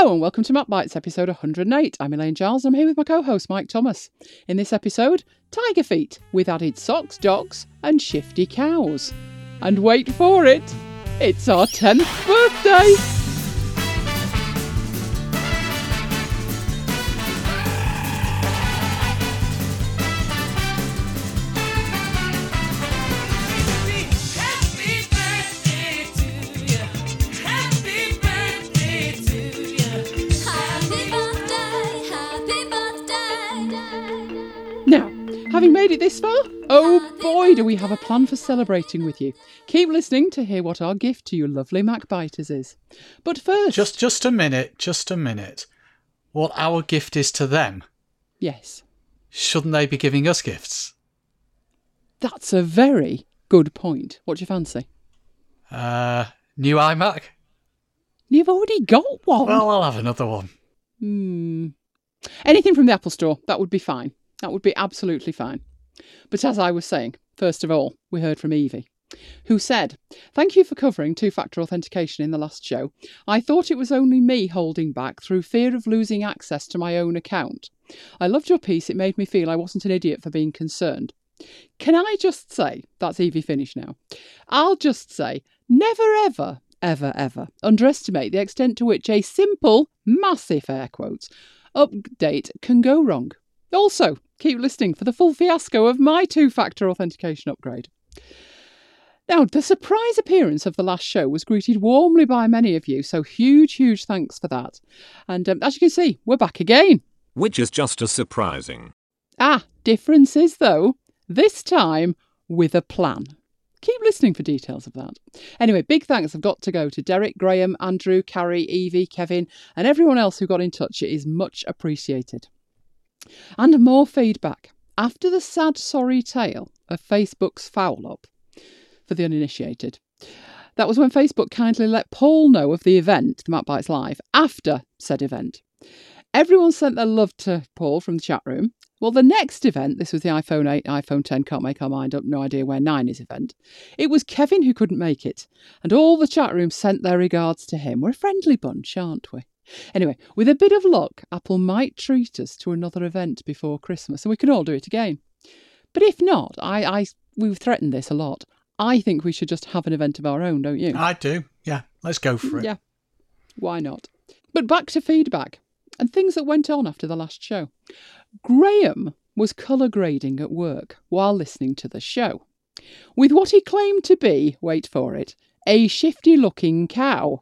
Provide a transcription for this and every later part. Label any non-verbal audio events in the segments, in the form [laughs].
Hello and welcome to Mac Bites episode 108. I'm Elaine Giles and I'm here with my co-host Mike Thomas. In this episode, tiger feet with added socks, dogs and shifty cows. And wait for it, it's our 10th birthday! This far, oh boy do we have a plan for celebrating with you. Keep listening to hear what our gift to you lovely Mac Biters is. But first... Just just a minute, just a minute. What our gift is to them, Yes, shouldn't they be giving us gifts? that's a very good point. What do you fancy? Uh, new iMac? You've already got one. Well, I'll have another one. Hmm. Anything from the Apple Store, that would be fine. That would be absolutely fine. But as I was saying, first of all, we heard from Evie, who said, Thank you for covering two factor authentication in the last show. I thought it was only me holding back through fear of losing access to my own account. I loved your piece. It made me feel I wasn't an idiot for being concerned. Can I just say, that's Evie finished now. I'll just say, never ever, ever, ever underestimate the extent to which a simple, massive air quotes, update can go wrong. Also, keep listening for the full fiasco of my two factor authentication upgrade. Now, the surprise appearance of the last show was greeted warmly by many of you, so huge, huge thanks for that. And um, as you can see, we're back again. which is just as surprising. Ah, difference is though, this time with a plan. Keep listening for details of that. Anyway, big thanks have got to go to Derek, Graham, Andrew, Carrie, Evie, Kevin, and everyone else who got in touch. It is much appreciated. And more feedback. After the sad, sorry tale of Facebook's foul up for the uninitiated, that was when Facebook kindly let Paul know of the event, the Mac Bites Live, after said event. Everyone sent their love to Paul from the chat room. Well, the next event, this was the iPhone 8, iPhone 10, can't make our mind up, no idea where 9 is event. It was Kevin who couldn't make it, and all the chat rooms sent their regards to him. We're a friendly bunch, aren't we? Anyway, with a bit of luck, Apple might treat us to another event before Christmas, and we can all do it again. But if not, I, I we've threatened this a lot. I think we should just have an event of our own, don't you? I do. Yeah, let's go for it. Yeah. Why not? But back to feedback and things that went on after the last show. Graham was colour grading at work while listening to the show with what he claimed to be, wait for it, a shifty looking cow.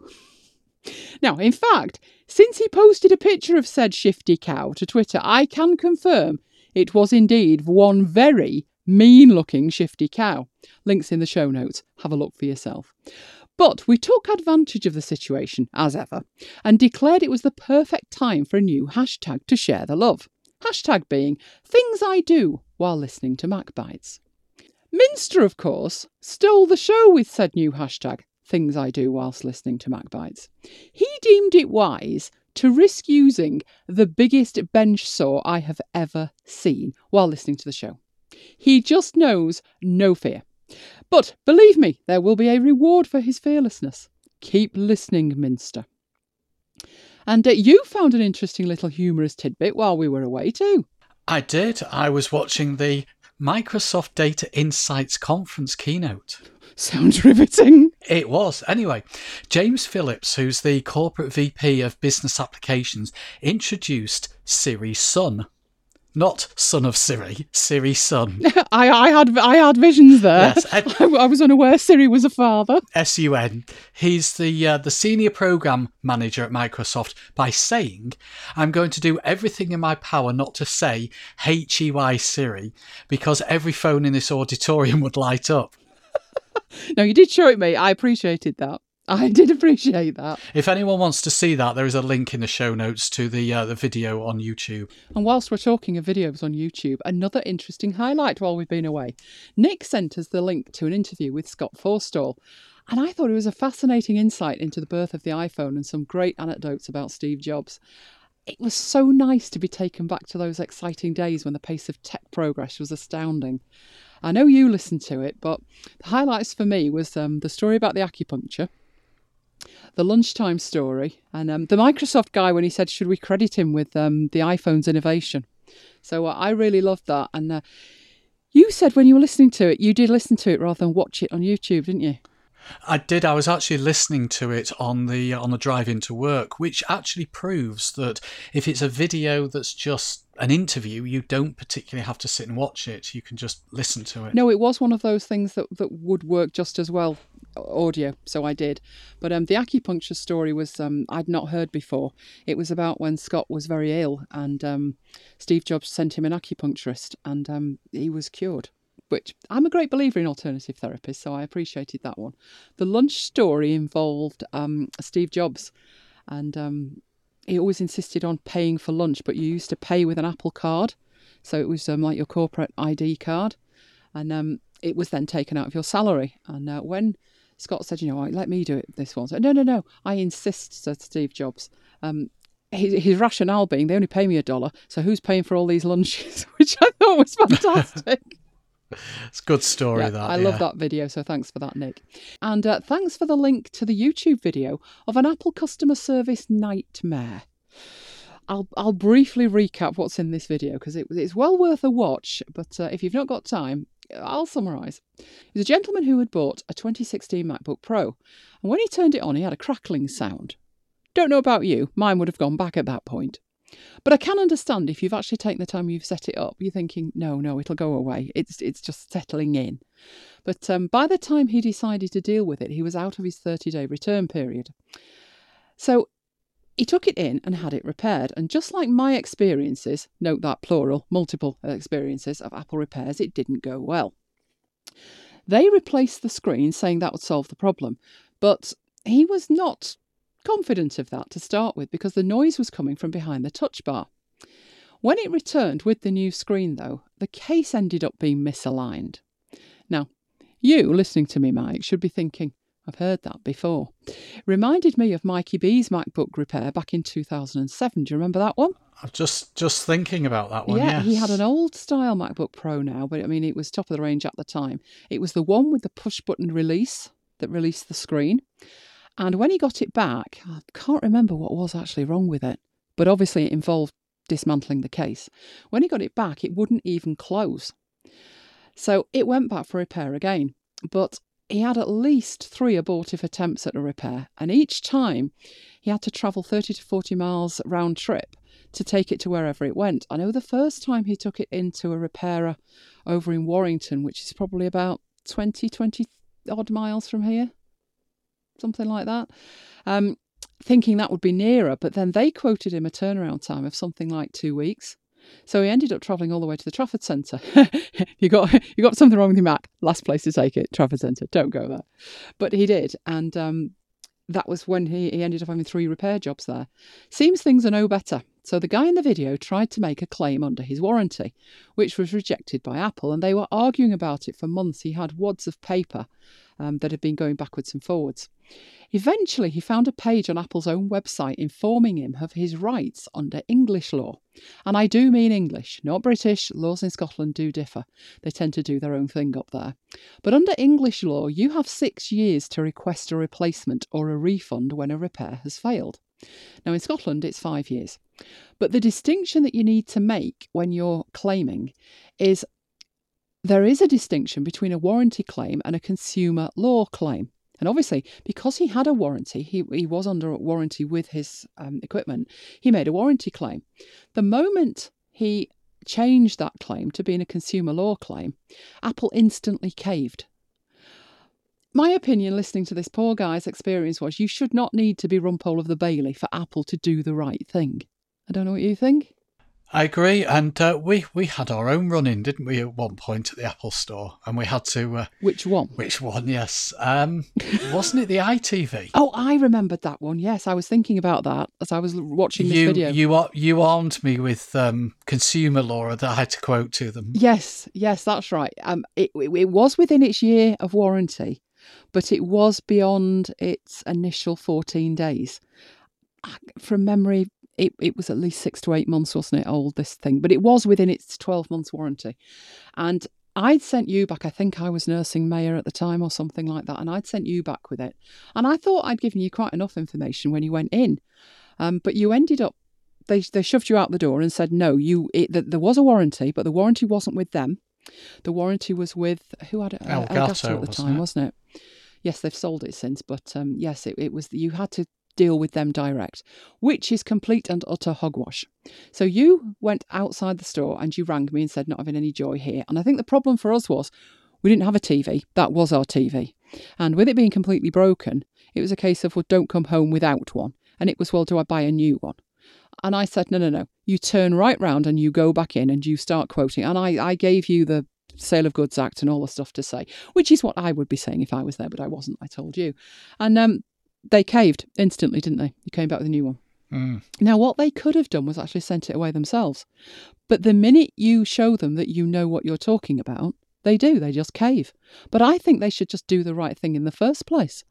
Now, in fact, since he posted a picture of said shifty cow to Twitter, I can confirm it was indeed one very mean looking shifty cow. Links in the show notes. Have a look for yourself. But we took advantage of the situation, as ever, and declared it was the perfect time for a new hashtag to share the love. Hashtag being things I do while listening to Mac Bites. Minster, of course, stole the show with said new hashtag, things I do whilst listening to Mac Bites. He deemed it wise to risk using the biggest bench saw I have ever seen while listening to the show. He just knows no fear. But believe me, there will be a reward for his fearlessness. Keep listening, Minster. And uh, you found an interesting little humorous tidbit while we were away, too. I did. I was watching the Microsoft Data Insights conference keynote. [laughs] Sounds riveting. It was. Anyway, James Phillips, who's the corporate VP of business applications, introduced Siri Sun. Not son of Siri, Siri son. [laughs] I, I had I had visions there. Yes, Ed- [laughs] I, I was unaware Siri was a father. S U N. He's the uh, the senior program manager at Microsoft by saying, "I'm going to do everything in my power not to say H E Y Siri because every phone in this auditorium [laughs] would light up." No, you did show it me. I appreciated that. I did appreciate that. If anyone wants to see that, there is a link in the show notes to the uh, the video on YouTube. And whilst we're talking of videos on YouTube, another interesting highlight while we've been away. Nick sent us the link to an interview with Scott Forstall. And I thought it was a fascinating insight into the birth of the iPhone and some great anecdotes about Steve Jobs. It was so nice to be taken back to those exciting days when the pace of tech progress was astounding. I know you listened to it, but the highlights for me was um, the story about the acupuncture, the lunchtime story, and um, the Microsoft guy when he said, "Should we credit him with um, the iPhone's innovation?" So uh, I really loved that. And uh, you said when you were listening to it, you did listen to it rather than watch it on YouTube, didn't you? I did. I was actually listening to it on the on the drive into work, which actually proves that if it's a video that's just an interview, you don't particularly have to sit and watch it. You can just listen to it. No, it was one of those things that, that would work just as well audio, so I did. But um, the acupuncture story was um, I'd not heard before. It was about when Scott was very ill and um, Steve Jobs sent him an acupuncturist and um, he was cured. Which I'm a great believer in alternative therapies, so I appreciated that one. The lunch story involved um, Steve Jobs, and um, he always insisted on paying for lunch, but you used to pay with an Apple card, so it was like your corporate ID card, and um, it was then taken out of your salary. And uh, when Scott said, you know, let me do it this one, so, no, no, no, I insist, said Steve Jobs. Um, his, his rationale being they only pay me a dollar, so who's paying for all these lunches? [laughs] Which I thought was fantastic. [laughs] It's a good story. Yeah, that I love that video, so thanks for that, Nick. And uh, thanks for the link to the YouTube video of an Apple customer service nightmare. I'll I'll briefly recap what's in this video because it, it's well worth a watch. But uh, if you've not got time, I'll summarise. Was a gentleman who had bought a 2016 MacBook Pro, and when he turned it on, he had a crackling sound. Don't know about you, mine would have gone back at that point. But I can understand if you've actually taken the time you've set it up, you're thinking, no, no, it'll go away. It's it's just settling in. But um, by the time he decided to deal with it, he was out of his 30 day return period. So he took it in and had it repaired. And just like my experiences, note that plural, multiple experiences of Apple repairs, it didn't go well. They replaced the screen, saying that would solve the problem. But he was not confident of that to start with because the noise was coming from behind the touch bar. When it returned with the new screen, though, the case ended up being misaligned. Now, you listening to me, Mike, should be thinking, I've heard that before. Reminded me of Mikey B's MacBook repair back in 2007. Do you remember that one? I'm just just thinking about that one. yeah, he had an old style MacBook Pro now, but I mean, it was top of the range at the time. It was the one with the push button release that released the screen. And when he got it back, I can't remember what was actually wrong with it, but obviously it involved dismantling the case. When he got it back, it wouldn't even close. So it went back for repair again. But he had at least three abortive attempts at a repair, and each time he had to travel 30 to 40 miles round trip to take it to wherever it went. I know the first time he took it into a repairer over in Warrington, which is probably about 20, 20 odd miles from here, something like that. Um, thinking that would be nearer, but then they quoted him a turnaround time of something like two weeks. So he ended up travelling all the way to the Trafford Centre. [laughs] you got you got something wrong with your Mac. Last place to take it, Trafford Centre. Don't go there. But he did, and um, that was when he, he ended up having three repair jobs there. Seems things are no better. So the guy in the video tried to make a claim under his warranty, which was rejected by Apple, and they were arguing about it for months. He had wads of paper um, that had been going backwards and forwards. Eventually, he found a page on Apple's own website informing him of his rights under English law. And I do mean English, not British. Laws in Scotland do differ. They tend to do their own thing up there. But under English law, you have six years to request a replacement or a refund when a repair has failed. Now, in Scotland, it's five years. But the distinction that you need to make when you're claiming is there is a distinction between a warranty claim and a consumer law claim. And obviously, because he had a warranty, he, he was under a warranty with his um, equipment, he made a warranty claim. The moment he changed that claim to being a consumer law claim, Apple instantly caved. My opinion, listening to this poor guy's experience, was you should not need to be rumpole of the Bailey for Apple to do the right thing. I don't know what you think. I agree, and uh, we we had our own run in, didn't we, at one point at the Apple Store, and we had to. Uh, Which one? which one? Yes, um, [laughs] wasn't it the iTV? Oh, I remembered that one. Yes, I was thinking about that as I was watching this you video. you you armed me with um, consumer law that I had to quote to them. Yes, yes, that's right. Um, it, it it was within its year of warranty, but it was beyond its initial fourteen days. I- From memory, it, it was at least six to eight months, wasn't it? Old this thing, but it was within its twelve months warranty, and I'd sent you back, I think I was nursing Mayor at the time or something like that, and I'd sent you back with it. And I thought I'd given you quite enough information when you went in. Um, but you ended up, they, they shoved you out the door and said, no, you it, there was a warranty, but the warranty wasn't with them. The warranty was with, who had it? Uh, Elgato, at the wasn't time, it? wasn't it? Yes, they've sold it since, but um, yes, it, it was, you had to deal with them direct, which is complete and utter hogwash. So you went outside the store and you rang me and said, not having any joy here. And I think the problem for us was we didn't have a TV. That was our TV. And with it being completely broken, it was a case of, well, don't come home without one. And it was, well, do I buy a new one? And I said, no, no, no. You turn right round and you go back in and you start quoting. And I, I gave you the Sale of Goods Act and all the stuff to say, which is what I would be saying if I was there, but I wasn't. I told you. And um, they caved instantly, didn't they? You came back with a new one. Mm. Now, what they could have done was actually sent it away themselves. But the minute you show them that you know what you're talking about, they do. They just cave. But I think they should just do the right thing in the first place.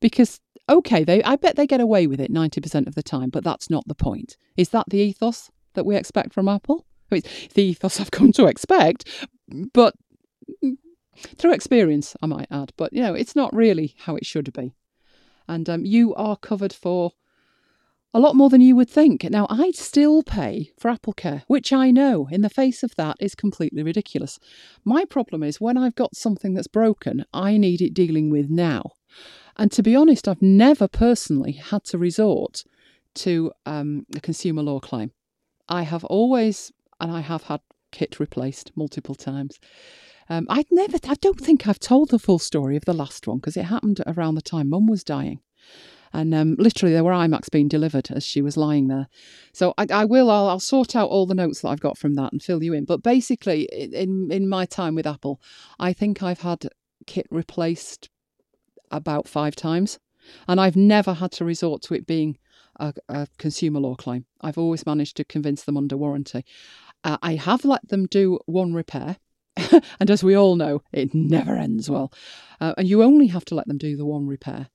Because, okay, they I bet they get away with it 90% of the time, but that's not the point. Is that the ethos that we expect from Apple? I it's the ethos [laughs] I've come to expect, but through experience, I might add. But, you know, it's not really how it should be. And um, you are covered for a lot more than you would think. Now, I'd still pay for Apple Care, which I know in the face of that is completely ridiculous. My problem is when I've got something that's broken, I need it dealing with now. And to be honest, I've never personally had to resort to um, a consumer law claim. I have always, and I have had kit replaced multiple times. Um, I'd never, I don't think I've told the full story of the last one because it happened around the time Mum was dying. And um, literally, there were iMacs being delivered as she was lying there. So I, I will, I'll, I'll sort out all the notes that I've got from that and fill you in. But basically, in in my time with Apple, I think I've had kit replaced about five times, and I've never had to resort to it being a, a consumer law claim. I've always managed to convince them under warranty. Uh, I have let them do one repair. [laughs] and as we all know, it never ends well. Uh, and you only have to let them do the one repair.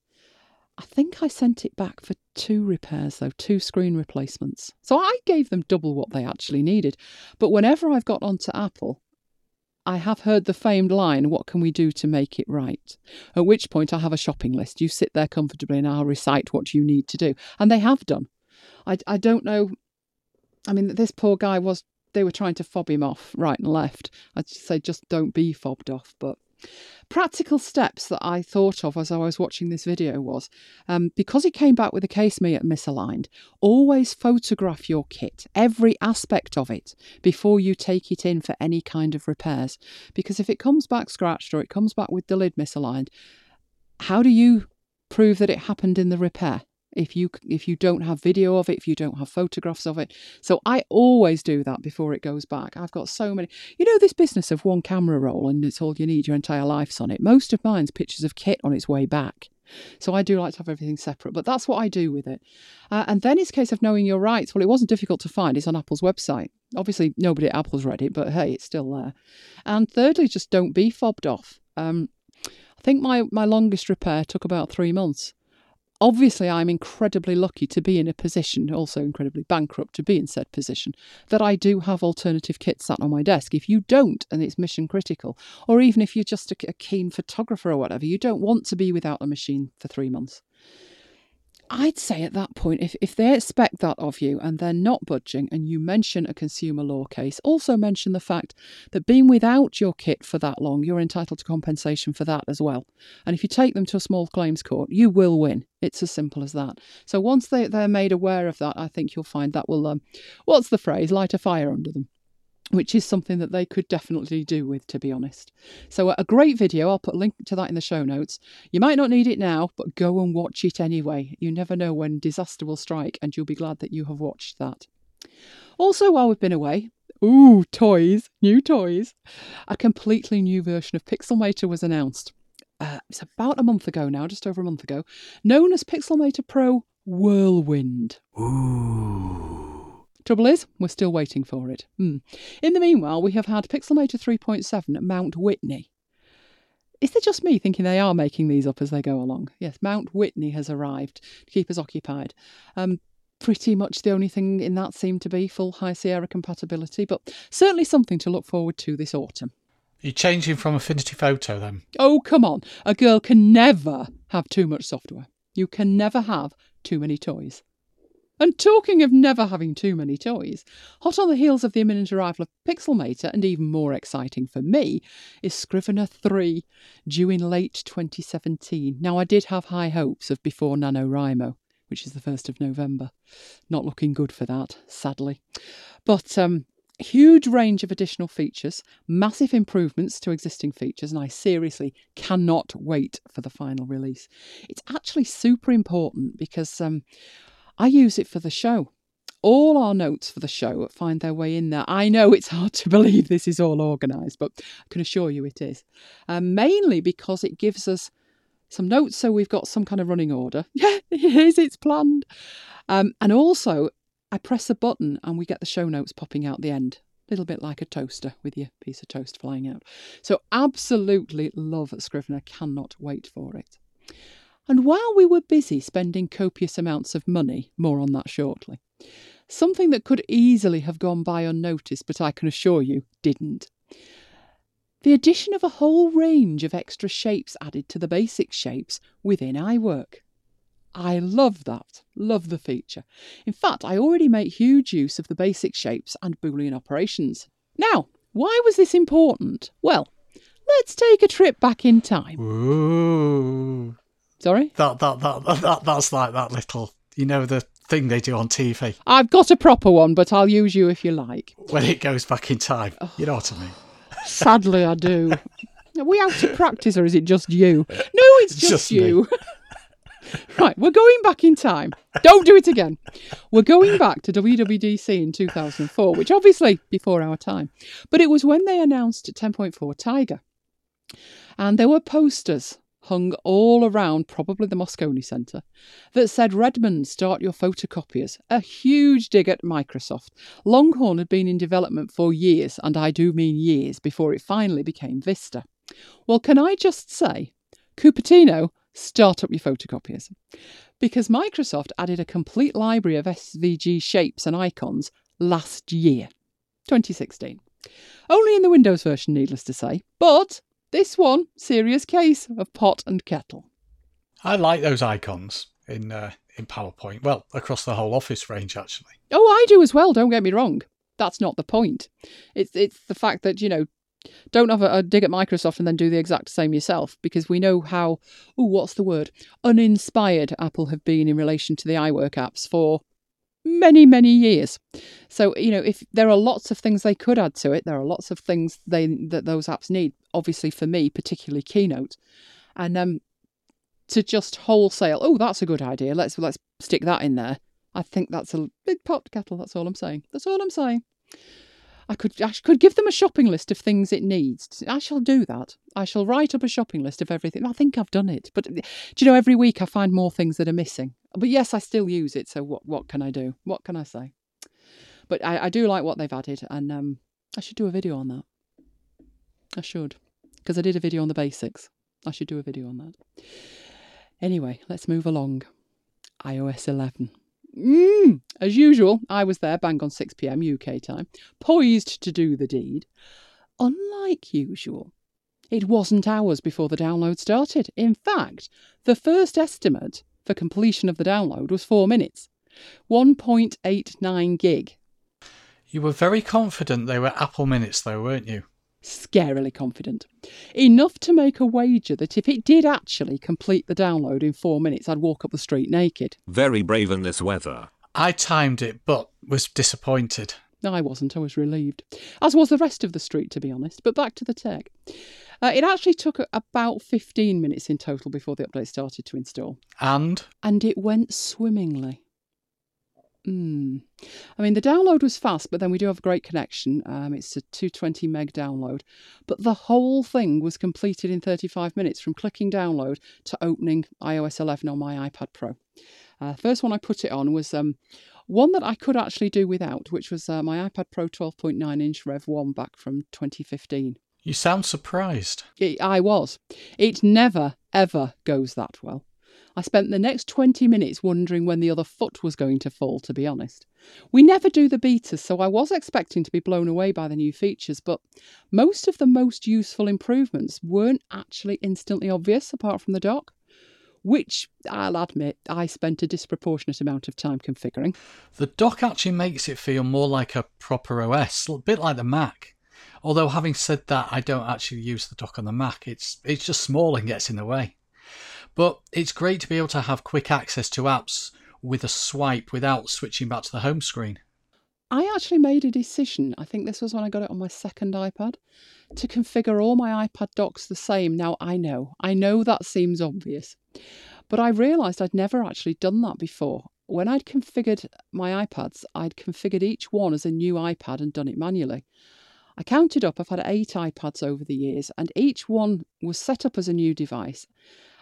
I think I sent it back for two repairs, though, two screen replacements. So I gave them double what they actually needed. But whenever I've got onto Apple, I have heard the famed line, What can we do to make it right? At which point I have a shopping list. You sit there comfortably and I'll recite what you need to do. And they have done. I, I don't know. I mean, this poor guy was, they were trying to fob him off right and left. I'd say just don't be fobbed off. But practical steps that I thought of as I was watching this video was um, because it came back with a case me at misaligned, always photograph your kit, every aspect of it, before you take it in for any kind of repairs. Because if it comes back scratched or it comes back with the lid misaligned, how do you prove that it happened in the repair? If you if you don't have video of it, if you don't have photographs of it, so I always do that before it goes back. I've got so many, you know, this business of one camera roll and it's all you need. Your entire life's on it. Most of mine's pictures of kit on its way back. So I do like to have everything separate, but that's what I do with it. Uh, and then it's a case of knowing your rights. Well, it wasn't difficult to find. It's on Apple's website. Obviously, nobody at Apple's read it, but hey, it's still there. And thirdly, just don't be fobbed off. Um, I think my, my longest repair took about three months. Obviously, I'm incredibly lucky to be in a position, also incredibly bankrupt to be in said position, that I do have alternative kits sat on my desk. If you don't, and it's mission critical, or even if you're just a, a keen photographer or whatever, you don't want to be without a machine for three months. I'd say at that point, if, if they expect that of you and they're not budging and you mention a consumer law case, also mention the fact that being without your kit for that long, you're entitled to compensation for that as well. And if you take them to a small claims court, you will win. It's as simple as that. So once they, they're made aware of that, I think you'll find that will, um, what's the phrase, light a fire under them. Which is something that they could definitely do with, to be honest. So, a great video. I'll put a link to that in the show notes. You might not need it now, but go and watch it anyway. You never know when disaster will strike, and you'll be glad that you have watched that. Also, while we've been away, ooh, toys, new toys. A completely new version of Pixelmator was announced. Uh, it's about a month ago now, just over a month ago, known as Pixelmator Pro Whirlwind. Trouble is, we're still waiting for it. Hmm. In the meanwhile, we have had Pixelmator 3.7 at Mount Whitney. Is it just me thinking they are making these up as they go along? Yes, Mount Whitney has arrived to keep us occupied. Um, pretty much the only thing in that seemed to be full High Sierra compatibility, but certainly something to look forward to this autumn. You're changing from Affinity Photo then? Oh, come on. A girl can never have too much software. You can never have too many toys. And talking of never having too many toys, hot on the heels of the imminent arrival of Pixelmator, and even more exciting for me, is Scrivener 3, due in late 2017. Now, I did have high hopes of before NaNoWriMo, which is the 1st of November. Not looking good for that, sadly. But um, huge range of additional features, massive improvements to existing features, and I seriously cannot wait for the final release. It's actually super important because um, I use it for the show. All our notes for the show find their way in there. I know it's [laughs] hard to believe this is all organised, but I can assure you it is. Um, mainly because it gives us some notes so we've got some kind of running order. [laughs] Yeah, it is, it's planned. Um, and also, I press a button and we get the show notes popping out the end. A little bit like a toaster with your piece of toast flying out. So, absolutely love Scrivener. Cannot wait for it. And while we were busy spending copious amounts of money, more on that shortly, something that could easily have gone by unnoticed, but I can assure you didn't. The addition of a whole range of extra shapes added to the basic shapes within iWork. I love that. Love the feature. In fact, I already make huge use of the basic shapes and Boolean operations. Now, why was this important? Well, let's take a trip back in time. Ooh. Sorry? That, that, that, that, that, that's like that little, you know, the thing they do on TV I've got a proper one, but I'll use you if you like. when it goes back in time. Oh. You know what I mean? Sadly, I do. [laughs] Are we out of practice or is it just you? No, it's just, Just you. [laughs] right, we're going back in time. Don't do it again. We're going back to WWDC in 2004, which obviously before our time. But it was when they announced 10.4 Tiger. And there were posters hung all around probably the Moscone Centre that said Redmond start your photocopiers. A huge dig at Microsoft. Longhorn had been in development for years, and I do mean years, before it finally became Vista. Well, can I just say, Cupertino, start up your photocopiers. Because Microsoft added a complete library of SVG shapes and icons last year, 2016. Only in the Windows version, needless to say, but this one, serious case of pot and kettle. I like those icons in uh, in PowerPoint. Well, across the whole Office range, actually. Oh, I do as well, don't get me wrong. That's not the point. It's it's the fact that, you know, don't have a, a dig at Microsoft and then do the exact same yourself because we know how oh, what's the word? Uninspired Apple have been in relation to the iWork apps for many, many years. So, you know, if there are lots of things they could add to it, there are lots of things they that those apps need. Obviously for me, particularly Keynote. And um to just wholesale, oh, that's a good idea. Let's let's stick that in there. I think that's a big pot kettle. That's all I'm saying. That's all I'm saying. I could I could give them a shopping list of things it needs. I shall do that. I shall write up a shopping list of everything. I think I've done it, but do you know every week I find more things that are missing. But yes, I still use it. So what what can I do? What can I say? But I, I do like what they've added, and um, I should do a video on that. I should, because I did a video on the basics. I should do a video on that. Anyway, let's move along. iOS 11. Mm, as usual, I was there bang on 6 pm UK time, poised to do the deed. Unlike usual, it wasn't hours before the download started. In fact, the first estimate for completion of the download was four minutes 1.89 gig. You were very confident they were Apple minutes, though, weren't you? Scarily confident. Enough to make a wager that if it did actually complete the download in four minutes, I'd walk up the street naked. Very brave in this weather. I timed it, but was disappointed. No, I wasn't. I was relieved. As was the rest of the street, to be honest. But back to the tech. Uh, it actually took about 15 minutes in total before the update started to install. And And it went swimmingly. Hmm. I mean, the download was fast, but then we do have a great connection. Um, it's a 220 meg download. But the whole thing was completed in 35 minutes from clicking download to opening iOS 11 on my iPad Pro. Uh, first one I put it on was um, one that I could actually do without, which was uh, my iPad Pro 12.9 inch Rev 1 back from 2015. You sound surprised. I was. It never, ever goes that well. I spent the next 20 minutes wondering when the other foot was going to fall, to be honest. We never do the betas, so I was expecting to be blown away by the new features, but most of the most useful improvements weren't actually instantly obvious apart from the dock, which I'll admit I spent a disproportionate amount of time configuring. The dock actually makes it feel more like a proper OS, a bit like the Mac. Although having said that, I don't actually use the dock on the Mac. It's it's just small and gets in the way. But it's great to be able to have quick access to apps with a swipe without switching back to the home screen. I actually made a decision, I think this was when I got it on my second iPad, to configure all my iPad docks the same. Now, I know, I know that seems obvious, but I realised I'd never actually done that before. When I'd configured my iPads, I'd configured each one as a new iPad and done it manually. I counted up, I've had eight iPads over the years, and each one was set up as a new device.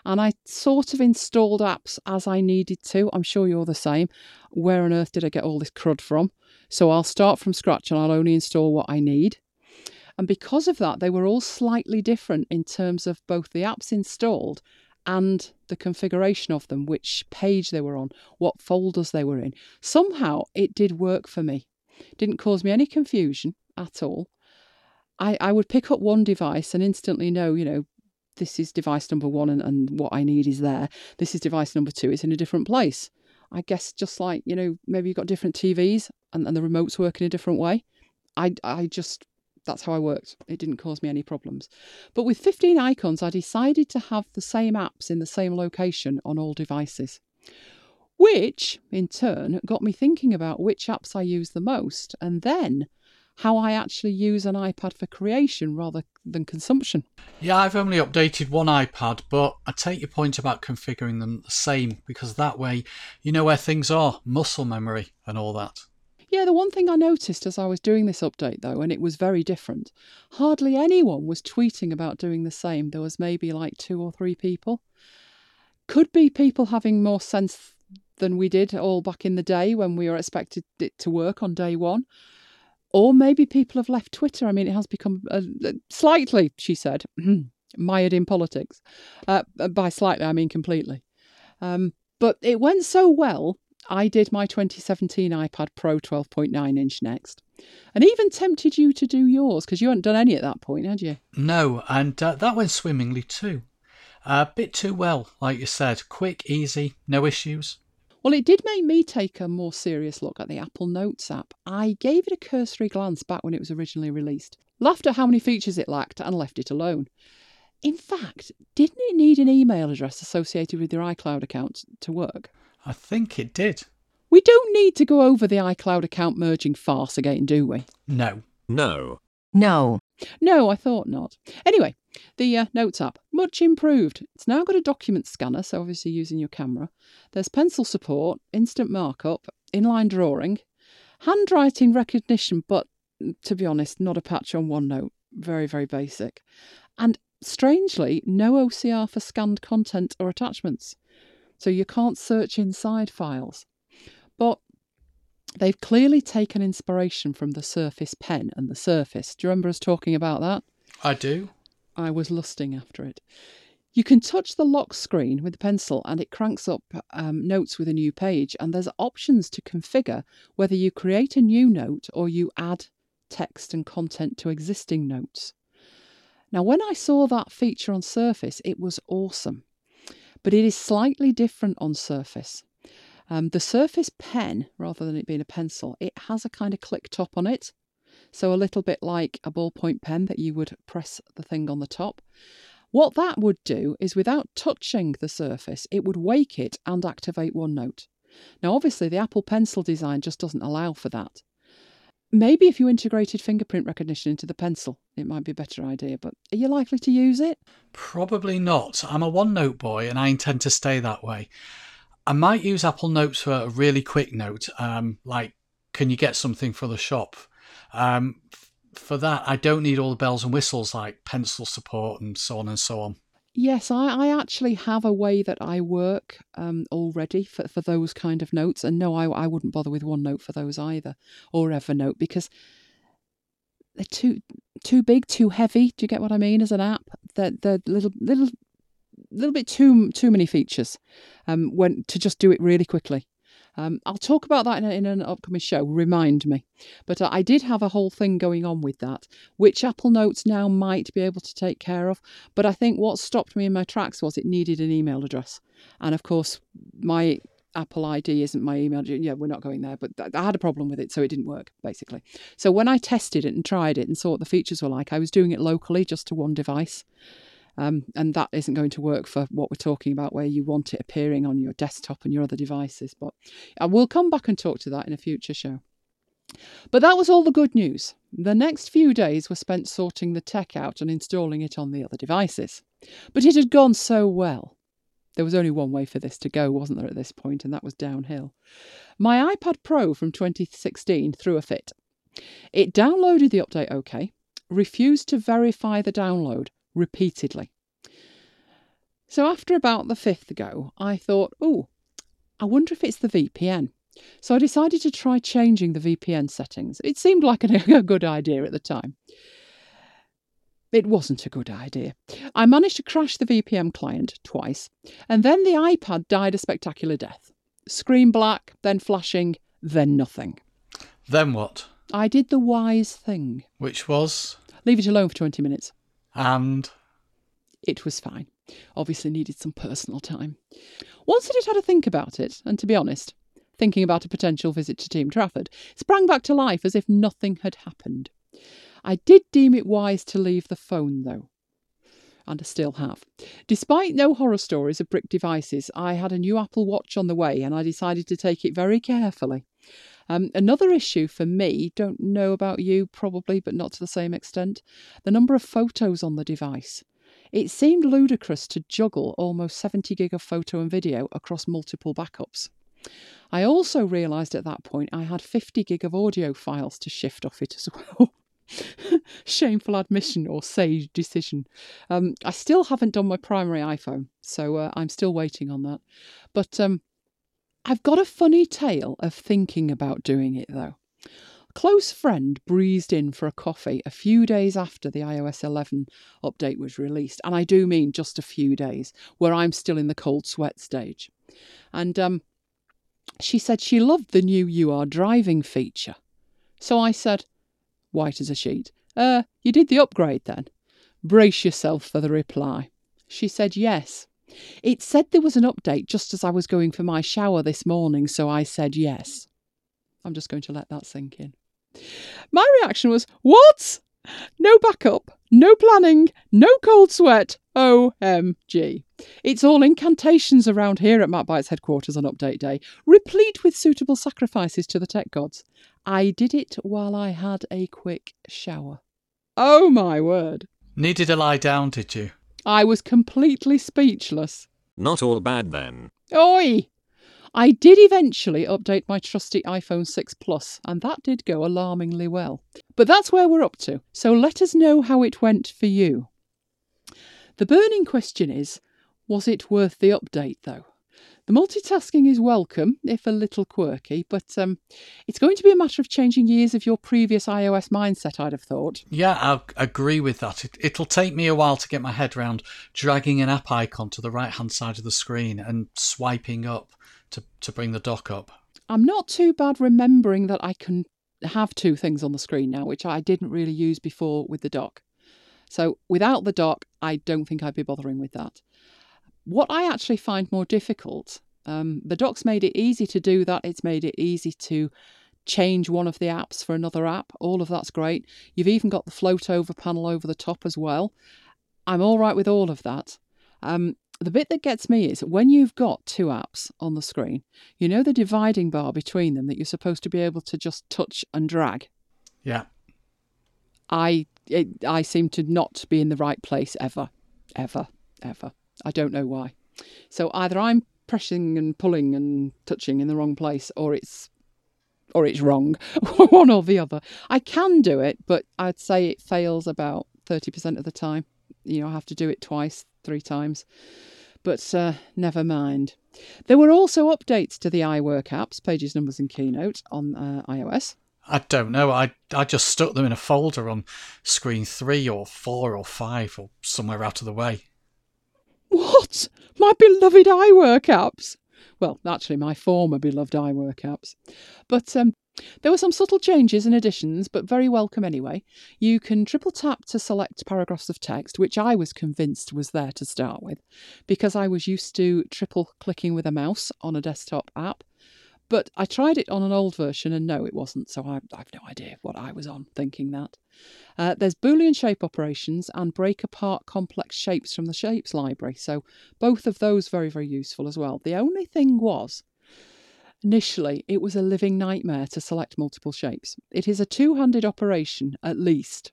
And I sort of installed apps as I needed to. I'm sure you're the same. Where on earth did I get all this crud from? So I'll start from scratch and I'll only install what I need. And because of that, they were all slightly different in terms of both the apps installed and the configuration of them, which page they were on, what folders they were in. Somehow it did work for me. Didn't cause me any confusion at all. I, I would pick up one device and instantly know, you know, this is device number one and, and what I need is there. This is device number two, it's in a different place. I guess just like, you know, maybe you've got different TVs and, and the remotes work in a different way. I, I just, that's how I worked. It didn't cause me any problems. But with 15 icons, I decided to have the same apps in the same location on all devices. Which, in turn, got me thinking about which apps I use the most and then how I actually use an iPad for creation rather than consumption. Yeah, I've only updated one iPad, but I take your point about configuring them the same because that way you know where things are, muscle memory and all that. Yeah, the one thing I noticed as I was doing this update though, and it was very different, hardly anyone was tweeting about doing the same. There was maybe like two or three people. Could be people having more sense than we did all back in the day when we were expected it to work on day one. Or maybe people have left Twitter. I mean, it has become uh, slightly, she said, [clears throat] mired in politics. Uh, by slightly, I mean completely. Um, but it went so well, I did my 2017 iPad Pro 12.9 inch next. And even tempted you to do yours because you hadn't done any at that point, had you? No, and uh, that went swimmingly too. A bit too well, like you said. Quick, easy, no issues. Well, it did make me take a more serious look at the Apple Notes app. I gave it a cursory glance back when it was originally released, laughed at how many features it lacked, and left it alone. In fact, didn't it need an email address associated with your iCloud account to work? I think it did. We don't need to go over the iCloud account merging farce again, do we? No. No. No. No, I thought not. Anyway, the uh, Notes app, much improved. It's now got a document scanner, so obviously using your camera. There's pencil support, instant markup, inline drawing, handwriting recognition, but to be honest, not a patch on OneNote. Very, very basic. And strangely, no OCR for scanned content or attachments. So you can't search inside files. But they've clearly taken inspiration from the Surface Pen and the Surface. Do you remember us talking about that? I do. I was lusting after it. You can touch the lock screen with the pencil and it cranks up um, notes with a new page. And there's options to configure whether you create a new note or you add text and content to existing notes. Now, when I saw that feature on Surface, it was awesome, but it is slightly different on Surface. Um, the Surface Pen, rather than it being a pencil, it has a kind of click top on it. So, a little bit like a ballpoint pen that you would press the thing on the top. What that would do is without touching the surface, it would wake it and activate OneNote. Now, obviously, the Apple Pencil design just doesn't allow for that. Maybe if you integrated fingerprint recognition into the pencil, it might be a better idea, but are you likely to use it? Probably not. I'm a OneNote boy and I intend to stay that way. I might use Apple Notes for a really quick note, um, like, can you get something for the shop? Um, for that, I don't need all the bells and whistles like pencil support and so on and so on. Yes, I, I actually have a way that I work um, already for, for those kind of notes. And no, I, I wouldn't bother with OneNote for those either, or Evernote, because they're too too big, too heavy. Do you get what I mean? As an app, they're, they're little little little bit too too many features um, when to just do it really quickly. Um, I'll talk about that in, a, in an upcoming show. Remind me. But uh, I did have a whole thing going on with that, which Apple Notes now might be able to take care of. But I think what stopped me in my tracks was it needed an email address, and of course my Apple ID isn't my email. Yeah, we're not going there. But I had a problem with it, so it didn't work basically. So when I tested it and tried it and saw what the features were like, I was doing it locally, just to one device. Um, and that isn't going to work for what we're talking about, where you want it appearing on your desktop and your other devices. But I will come back and talk to that in a future show. But that was all the good news. The next few days were spent sorting the tech out and installing it on the other devices. But it had gone so well. There was only one way for this to go, wasn't there, at this point, and that was downhill. My iPad Pro from 2016 threw a fit. It downloaded the update OK, refused to verify the download repeatedly. So after about the fifth go, I thought, oh, I wonder if it's the VPN. So I decided to try changing the VPN settings. It seemed like a, [laughs] a good idea at the time. It wasn't a good idea. I managed to crash the VPN client twice, and then the iPad died a spectacular death. Screen black, then flashing, then nothing. Then what? I did the wise thing. Which was? Leave it alone for 20 minutes. And It was fine. Obviously needed some personal time. Once I did had a think about it, and to be honest, thinking about a potential visit to Team Trafford, sprang back to life as if nothing had happened. I did deem it wise to leave the phone, though. And I still have. Despite no horror stories of brick devices, I had a new Apple Watch on the way and I decided to take it very carefully. Um, another issue for me, don't know about you probably, but not to the same extent, the number of photos on the device. It seemed ludicrous to juggle almost 70 gig of photo and video across multiple backups. I also realised at that point I had 50 gig of audio files to shift off it as well. [laughs] Shameful admission or sage decision. Um, I still haven't done my primary iPhone, so uh, I'm still waiting on that. But um, I've got a funny tale of thinking about doing it though. A close friend breezed in for a coffee a few days after the iOS 11 update was released, and I do mean just a few days, where I'm still in the cold sweat stage. And um, she said she loved the new You Are Driving feature. So I said, white as a sheet, Uh, you did the upgrade then? Brace yourself for the reply. She said yes. It said there was an update just as I was going for my shower this morning, so I said yes. I'm just going to let that sink in. My reaction was, What? No backup, no planning, no cold sweat. OMG. It's all incantations around here at Mac Bites headquarters on update day, replete with suitable sacrifices to the tech gods. I did it while I had a quick shower. Oh my word. needed to lie down, did you? I was completely speechless. Not all bad then. Oi! I did eventually update my trusty iPhone 6 Plus, and that did go alarmingly well. But that's where we're up to, so let us know how it went for you. The burning question is was it worth the update, though? The multitasking is welcome, if a little quirky, but um, it's going to be a matter of changing years of your previous iOS mindset, I'd have thought. Yeah, I agree with that. It, it'll take me a while to get my head around dragging an app icon to the right hand side of the screen and swiping up to, to bring the dock up. I'm not too bad remembering that I can have two things on the screen now, which I didn't really use before with the dock. So without the dock, I don't think I'd be bothering with that. What I actually find more difficult, um, the docs made it easy to do that. It's made it easy to change one of the apps for another app. All of that's great. You've even got the float over panel over the top as well. I'm all right with all of that. Um, the bit that gets me is when you've got two apps on the screen, you know the dividing bar between them that you're supposed to be able to just touch and drag. Yeah. I it, I seem to not be in the right place ever, ever, ever. I don't know why. So either I'm pressing and pulling and touching in the wrong place, or it's or it's wrong, [laughs] one or the other. I can do it, but I'd say it fails about thirty percent of the time. You know, I have to do it twice, three times. But uh, never mind. There were also updates to the iWork apps, Pages, Numbers, and Keynote on uh, iOS. I don't know. I I just stuck them in a folder on screen three or four or five or somewhere out of the way. What? My beloved iWork apps? Well, actually, my former beloved iWork apps. But um, there were some subtle changes and additions, but very welcome anyway. You can triple tap to select paragraphs of text, which I was convinced was there to start with, because I was used to triple clicking with a mouse on a desktop app. But I tried it on an old version and no, it wasn't, so I, I've no idea what I was on thinking that. Uh, there's Boolean shape operations and break apart complex shapes from the shapes library, so both of those very, very useful as well. The only thing was, initially, it was a living nightmare to select multiple shapes. It is a two handed operation, at least.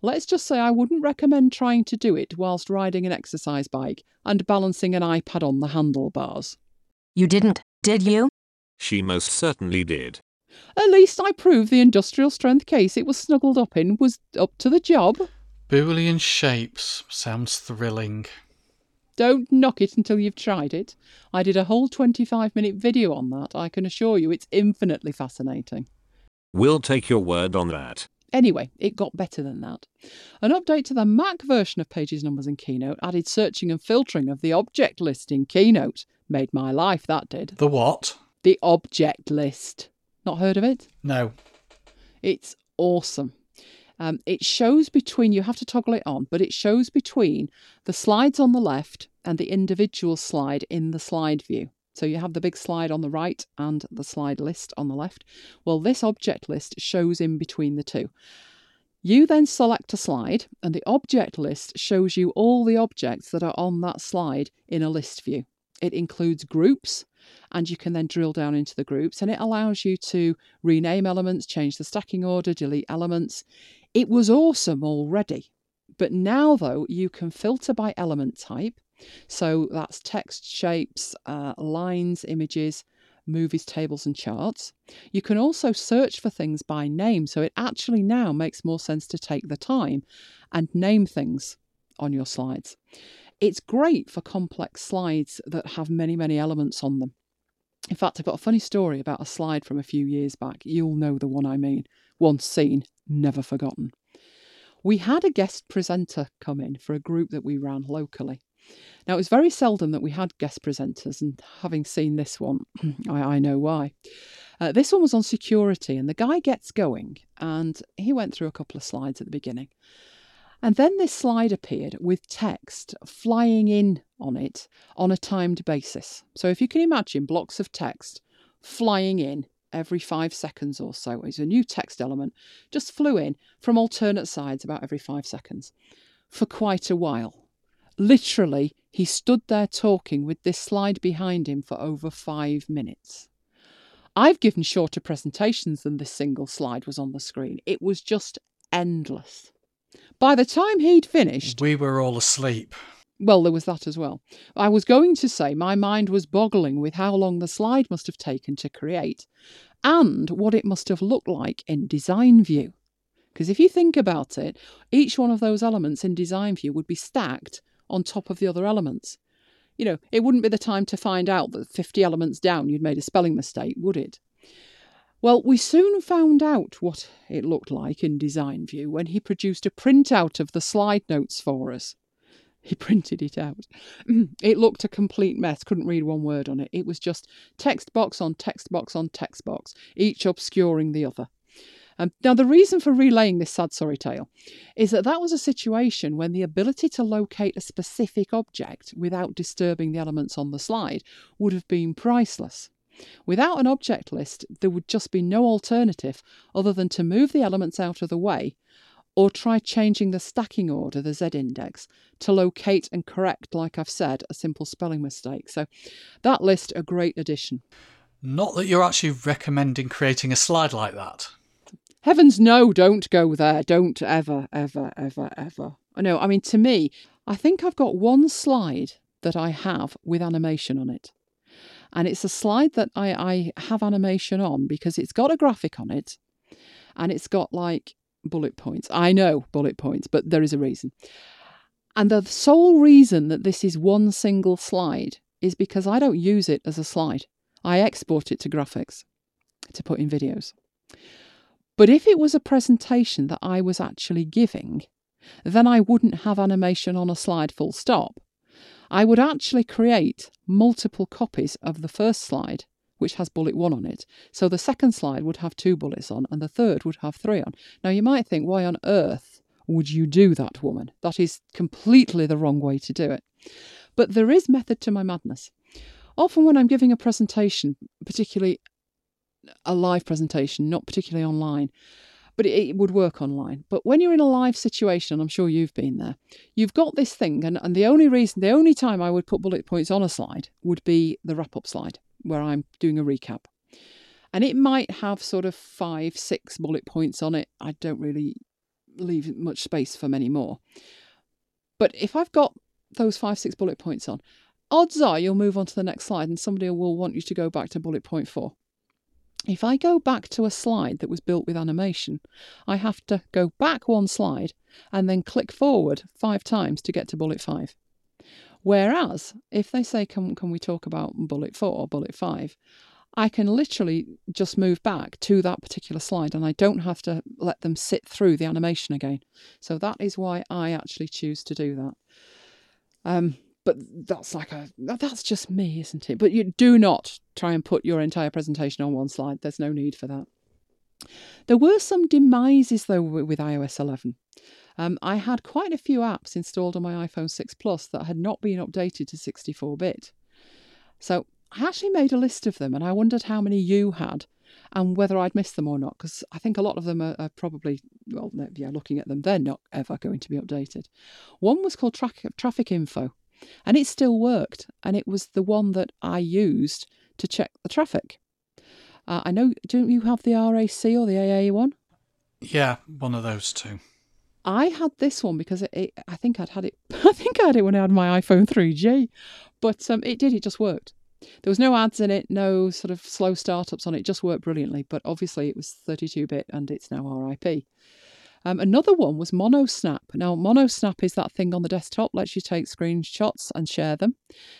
Let's just say I wouldn't recommend trying to do it whilst riding an exercise bike and balancing an iPad on the handlebars. You didn't, did you? She most certainly did. At least I proved the industrial strength case it was snuggled up in was up to the job. Boolean shapes sounds thrilling. Don't knock it until you've tried it. I did a whole 25 minute video on that. I can assure you it's infinitely fascinating. We'll take your word on that. Anyway, it got better than that. An update to the Mac version of Pages, Numbers and Keynote added searching and filtering of the object list in Keynote. Made my life, that did. The what? The object list. Not heard of it? No. It's awesome. Um, it shows between, you have to toggle it on, but it shows between the slides on the left and the individual slide in the slide view. So you have the big slide on the right and the slide list on the left. Well, this object list shows in between the two. You then select a slide, and the object list shows you all the objects that are on that slide in a list view. It includes groups, and you can then drill down into the groups, and it allows you to rename elements, change the stacking order, delete elements. It was awesome already. But now, though, you can filter by element type. So that's text, shapes, uh, lines, images, movies, tables, and charts. You can also search for things by name. So it actually now makes more sense to take the time and name things on your slides. It's great for complex slides that have many, many elements on them. In fact, I've got a funny story about a slide from a few years back. You'll know the one I mean. Once seen, never forgotten. We had a guest presenter come in for a group that we ran locally. Now, it was very seldom that we had guest presenters, and having seen this one, [clears throat] I, I know why. Uh, this one was on security, and the guy gets going, and he went through a couple of slides at the beginning. And then this slide appeared with text flying in on it on a timed basis. So if you can imagine blocks of text flying in every five seconds or so, it's a new text element, just flew in from alternate sides about every five seconds for quite a while. Literally, he stood there talking with this slide behind him for over five minutes. I've given shorter presentations than this single slide was on the screen. It was just endless. By the time he'd finished, We were all asleep. well, there was that as well. I was going to say my mind was boggling with how long the slide must have taken to create and what it must have looked like in design view. Because if you think about it, each one of those elements in design view would be stacked on top of the other elements. You know, it wouldn't be the time to find out that 50 elements down you'd made a spelling mistake, would it? Well, we soon found out what it looked like in design view when he produced a printout of the slide notes for us. He [laughs] printed it out. [clears throat] It looked a complete mess, couldn't read one word on it. It was just text box on text box on text box, each obscuring the other. Um, now, the reason for relaying this sad sorry tale is that that was a situation when the ability to locate a specific object without disturbing the elements on the slide would have been priceless. Without an object list, there would just be no alternative other than to move the elements out of the way or try changing the stacking order, the Z index, to locate and correct, like I've said, a simple spelling mistake. So that list, a great addition. Not that you're actually recommending creating a slide like that. Heavens no, don't go there. Don't ever, ever, ever, ever. No, I mean, to me, I think I've got one slide that I have with animation on it. And it's a slide that I, I have animation on because it's got a graphic on it and it's got like bullet points. I know bullet points, but there is a reason. And the sole reason that this is one single slide is because I don't use it as a slide. I export it to graphics to put in videos. But if it was a presentation that I was actually giving, then I wouldn't have animation on a slide full stop. I would actually create multiple copies of the first slide, which has bullet one on it. So the second slide would have two bullets on, and the third would have three on. Now you might think, why on earth would you do that, woman? That is completely the wrong way to do it. But there is method to my madness. Often when I'm giving a presentation, particularly a live presentation, not particularly online, but it, it would work online. But when you're in a live situation, I'm sure you've been there, you've got this thing, and, and the only reason, the only time I would put bullet points on a slide would be the wrap up slide where I'm doing a recap. And it might have sort of five, six bullet points on it. I don't really leave much space for many more. But if I've got those five, six bullet points on, odds are you'll move on to the next slide and somebody will want you to go back to bullet point four. If I go back to a slide that was built with animation, I have to go back one slide and then click forward five times to get to bullet five. Whereas if they say, can, can we talk about bullet four or bullet five? I can literally just move back to that particular slide and I don't have to let them sit through the animation again. So that is why I actually choose to do that. Um, but that's like a that's just me, isn't it? But you do not try and put your entire presentation on one slide. There's no need for that. There were some demises though with iOS 11. Um, I had quite a few apps installed on my iPhone 6 Plus that had not been updated to 64 bit. So I actually made a list of them and I wondered how many you had and whether I'd missed them or not, because I think a lot of them are, are probably, well, yeah, looking at them, they're not ever going to be updated. One was called tra- Traffic Info and it still worked, and it was the one that I used to check the traffic. Uh, I know, don't you have the RAC or the AA one? Yeah, one of those two. I had this one because it, it, I think I'd had it. [laughs] I think I had it when I had my iPhone 3G, but um, it did. It just worked. There was no ads in it, no sort of slow startups on it. it just worked brilliantly. But obviously, it was 32-bit, and it's now RIP. Um, another one was MonoSnap. Now, MonoSnap is that thing on the desktop, lets you take screenshots and share them.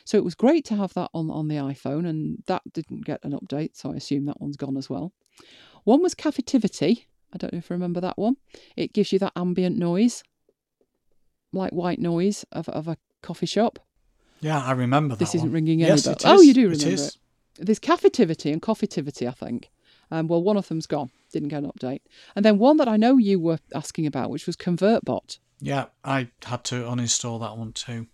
So it was great to have that on, on the iPhone, and that didn't get an update, so I assume that one's gone as well. One was Cafetivity. I don't know if you remember that one. It gives you that ambient noise, like white noise of, of a coffee shop. Yeah, I remember that This isn't one. ringing any yes, bells. Oh, you do It remember is. it. There's Cafetivity and Coffeetivity, I think. Um, well, one of them's gone, didn't get an update. And then one that I know you were asking about, which was ConvertBot. Yeah, I had to uninstall that one too.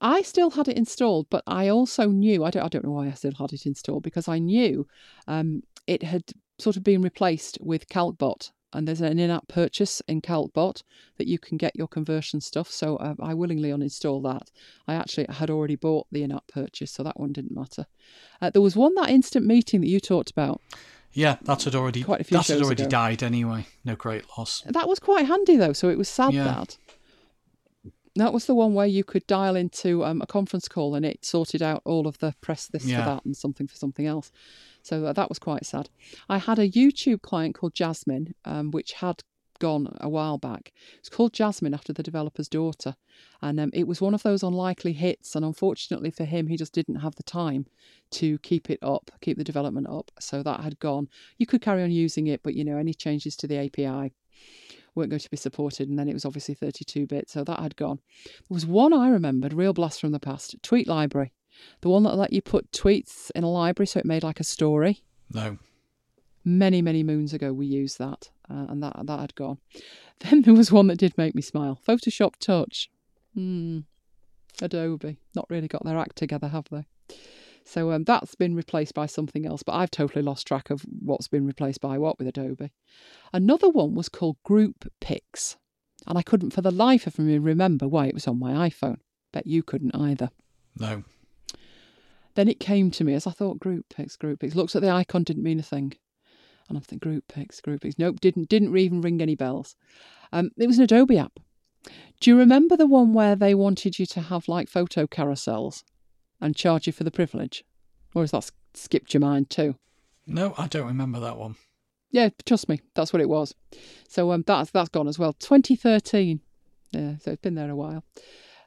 I still had it installed, but I also knew, I don't, I don't know why I still had it installed, because I knew um, it had sort of been replaced with CalcBot. And there's an in app purchase in CalcBot that you can get your conversion stuff. So uh, I willingly uninstall that. I actually had already bought the in app purchase, so that one didn't matter. Uh, there was one that instant meeting that you talked about. Yeah, that had already Quite a few that had already ago. died anyway. No great loss. That was quite handy though, so it was sad Yeah. that. That was the one where you could dial into um, a conference call and it sorted out all of the press this Yeah. for that and something for something else. So uh, that was quite sad. I had a YouTube client called Jasmine, um, which had gone a while back. It's called Jasmine after the developer's daughter, and um, it was one of those unlikely hits. And unfortunately for him, he just didn't have the time to keep it up, keep the development up. So that had gone. You could carry on using it, but you know any changes to the API weren't going to be supported. And then it was obviously 32 bit, so that had gone. There was one I remembered, real blast from the past Tweet Library, the one that let you put tweets in a library so it made like a story. No. Many, many moons ago, we used that, uh, and that that had gone. [laughs] Then there was one that did make me smile Photoshop Touch. Hmm. Adobe. Not really got their act together, have they? So um, that's been replaced by something else, but I've totally lost track of what's been replaced by what with Adobe. Another one was called Group Pix, and I couldn't for the life of me remember why it was on my iPhone. Bet you couldn't either. No. Then it came to me as I thought Group Pix, Group Pix. Looks at the icon, didn't mean a thing. And I'm thinking Group pics, Group Pix. Nope, didn't didn't even ring any bells. Um, it was an Adobe app. Do you remember the one where they wanted you to have like photo carousels and charge you for the privilege? Or has that skipped your mind too? No, I don't remember that one. Yeah, trust me, that's what it was. So um, that's that's gone as well. 2013. Yeah, so it's been there a while.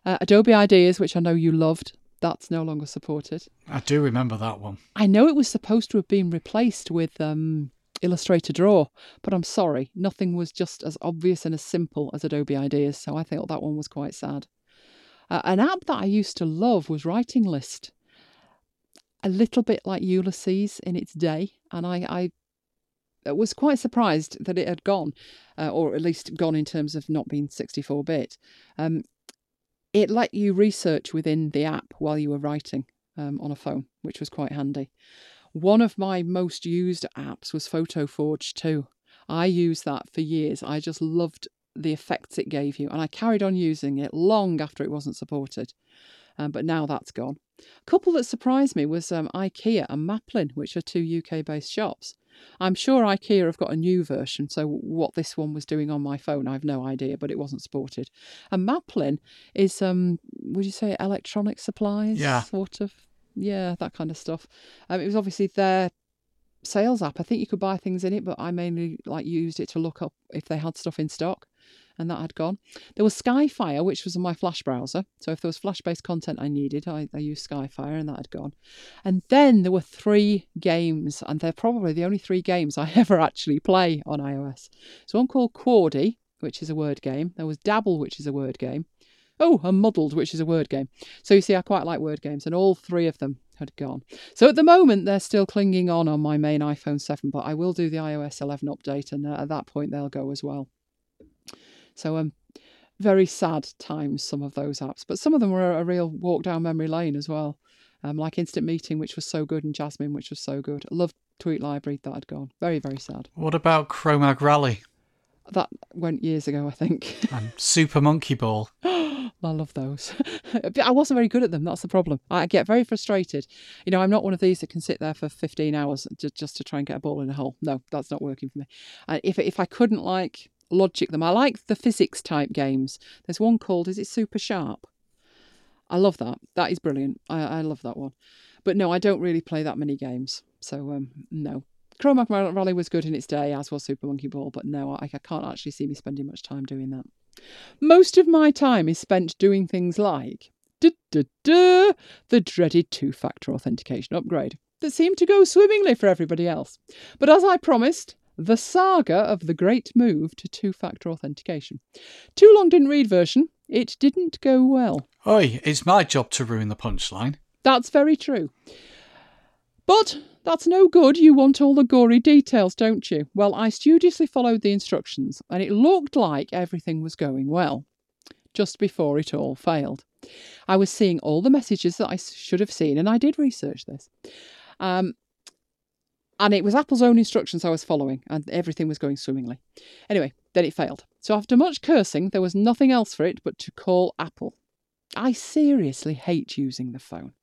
Uh, Adobe Ideas, which I know you loved, that's no longer supported. I do remember that one. I know it was supposed to have been replaced with um, Illustrator Draw, but I'm sorry, nothing was just as obvious and as simple as Adobe Ideas. So I thought that one was quite sad. Uh, an app that I used to love was Writing List. A little bit like Ulysses in its day, and I, I was quite surprised that it had gone, uh, or at least gone in terms of not being 64 bit. Um, it let you research within the app while you were writing um, on a phone, which was quite handy. One of my most used apps was PhotoForge2. I used that for years. I just loved the effects it gave you, and I carried on using it long after it wasn't supported. Um, but now that's gone. A couple that surprised me was um, IKEA and Maplin, which are two UK based shops. I'm sure IKEA have got a new version, so what this one was doing on my phone, I've no idea, but it wasn't supported. And Maplin is, um, would you say, electronic supplies? Yeah. Sort of, yeah, that kind of stuff. Um, it was obviously their sales app. I think you could buy things in it, but I mainly like used it to look up if they had stuff in stock, and that had gone. There was Skyfire, which was on my Flash browser. So if there was Flash-based content I needed, I, I used Skyfire, and that had gone. And then there were three games, and they're probably the only three games I [laughs] ever actually play on iOS. So one called Quardy, which is a word game. There was Dabble, which is a word game. Oh, and Muddled, which is a word game. So you see, I quite like word games, and all three of them had gone. So at the moment, they're still clinging on on my main iPhone 7, but I will do the iOS 11 update, and uh, at that point, they'll go as well. So, um, very sad times, some of those apps, but some of them were a real walk down memory lane as well. Um, like Instant Meeting, which was so good, and Jasmine, which was so good. I loved Tweet Library, that had gone. Very, very sad. What about Chromag Rally That went years ago, I think. and Super Monkey Ball? [laughs] I love those. [laughs] I wasn't very good at them. That's the problem. I get very frustrated. You know, I'm not one of these that can sit there for 15 hours just, just to try and get a ball in a hole. No, that's not working for me. If if I couldn't like logic them, I like the physics type games. There's one called is it Super Sharp? I love that. That is brilliant. I, I love that one. But no, I don't really play that many games. So um, no. Chroma Rally was good in its day, as was Super Monkey Ball, but no, I, I can't actually see me spending much time doing that. Most of my time is spent doing things like duh, duh, duh, the dreaded two factor authentication upgrade that seemed to go swimmingly for everybody else. But as I promised, the saga of the great move to two factor authentication. Too long didn't read version, it didn't go well. Oi, it's my job to ruin the punchline. That's very true. But that's no good. You want all the gory details, don't you? Well, I studiously followed the instructions, and it looked like everything was going well. Just before it all failed. I was seeing all the messages that I should have seen, and I did research this. Um, and it was Apple's own instructions I was following, and everything was going swimmingly. Anyway, then it failed. So after much cursing, there was nothing else for it but to call Apple. I seriously hate using the phone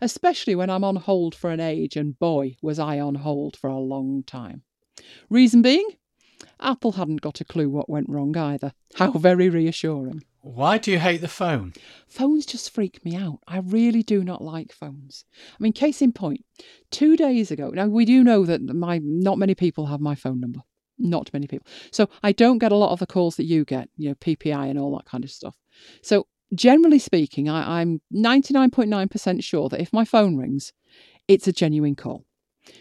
especially when I'm on hold for an age, and boy, was I on hold for a long time. Reason being, Apple hadn't got a clue what went wrong either. How very reassuring. Why do you hate the phone? Phones just freak me out. I really do not like phones. I mean, case in point, two days ago, now we do know that my not many people have my phone number. Not many people. So I don't get a lot of the calls that you get, you know, PPI and all that kind of stuff. So generally speaking, I, I'm 99.9% sure that if my phone rings, it's a genuine call.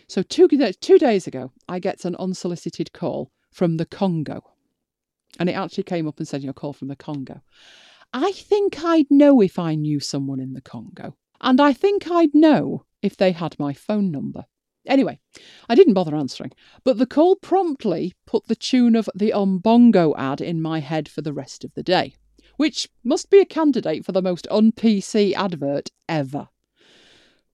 So two, two days ago, I get an unsolicited call from the Congo. And it actually came up and said, your call from the Congo. I think I'd know if I knew someone in the Congo. And I think I'd know if they had my phone number. Anyway, I didn't bother answering, but the call promptly put the tune of the Umbongo ad in my head for the rest of the day, which must be a candidate for the most un PC advert ever.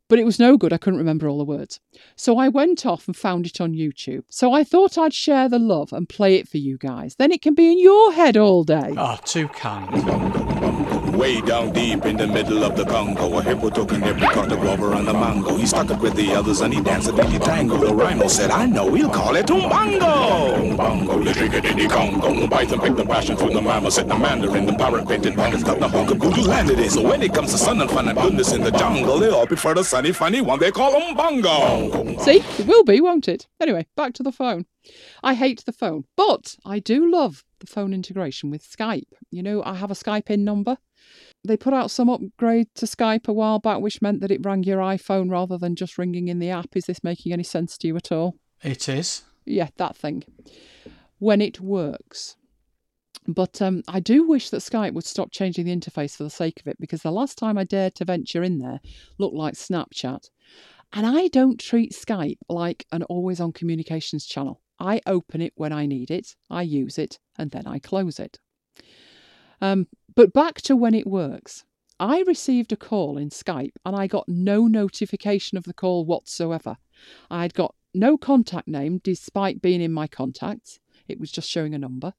But it was no good, I couldn't remember all the words. So I went off and found it on YouTube. So I thought I'd share the love and play it for you guys. Then it can be in your head all day. Oh, too kind. Way down deep in the middle of the Congo, a hippo took an every caught the rover and the mango. He stuck it with the others and he danced a dingy tango. The rhino said, I know, we'll call it Umbongo. Umbongo, the it in the Congo. Python picked the passion from the said the mandarin, the parrot painted bandits got the hunk of voodoo land it. So when it comes to sun and fun and goodness in the jungle, they all prefer the sunny, funny one they call Umbongo. See, it will be, won't it? Anyway, back to the phone. I hate the phone, but I do love the phone integration with Skype. You know, I have a Skype in number. They put out some upgrade to Skype a while back, which meant that it rang your iPhone rather than just ringing in the app. Is this making any sense to you at all? It is. Yeah, that thing. When it works. But um, I do wish that Skype would stop changing the interface for the sake of it because the last time I dared to venture in there looked like Snapchat. And I don't treat Skype like an always on communications channel. I open it when I need it, I use it, and then I close it. Um, but back to when it works. I received a call in Skype and I got no notification of the call whatsoever. I'd got no contact name despite being in my contacts. It was just showing a number.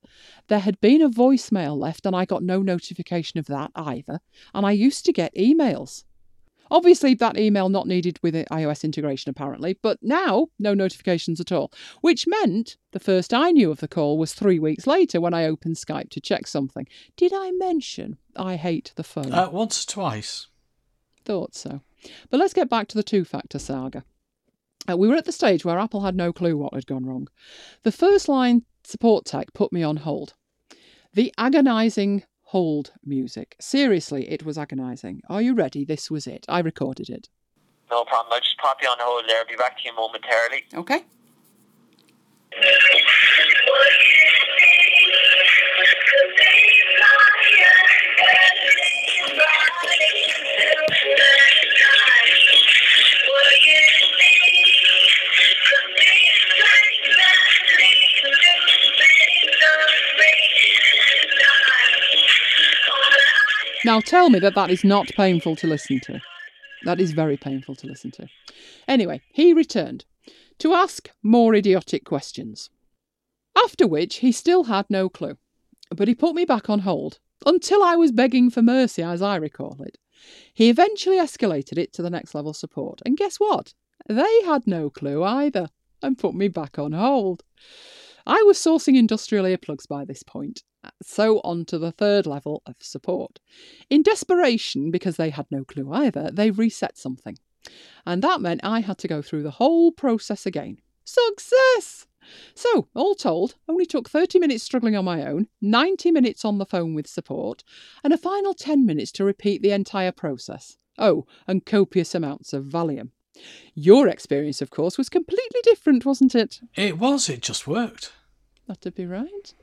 There had been a voicemail left and I got no notification of that either. And I used to get emails. Obviously, that email not needed with iOS integration, apparently, but now no notifications at all, which meant the first I knew of the call was three weeks later when I opened Skype to check something. Did I mention I hate the phone? Uh, once or twice. Thought so. But let's get back to the two factor saga. Uh, we were at the stage where Apple had no clue what had gone wrong. The first line support tech put me on hold. The agonising hold music. Seriously, it was agonising. Are you ready? This was it. I recorded it. No problem. I'll just pop you on hold there. I'll be back to you momentarily. Okay. Now tell me that that is not painful to listen to. That is very painful to listen to. Anyway, he returned to ask more idiotic questions. After which he still had no clue. But he put me back on hold until I was begging for mercy, as I recall it. He eventually escalated it to the next level support. And guess what? They had no clue either and put me back on hold. I was sourcing industrial earplugs by this point, so on to the third level of support. In desperation, because they had no clue either, they reset something. And that meant I had to go through the whole process again. Success! So, all told, only took 30 minutes struggling on my own, 90 minutes on the phone with support, and a final 10 minutes to repeat the entire process. Oh, and copious amounts of Valium. Your experience, of course, was completely different, wasn't it? It was, it just worked. That'd be right.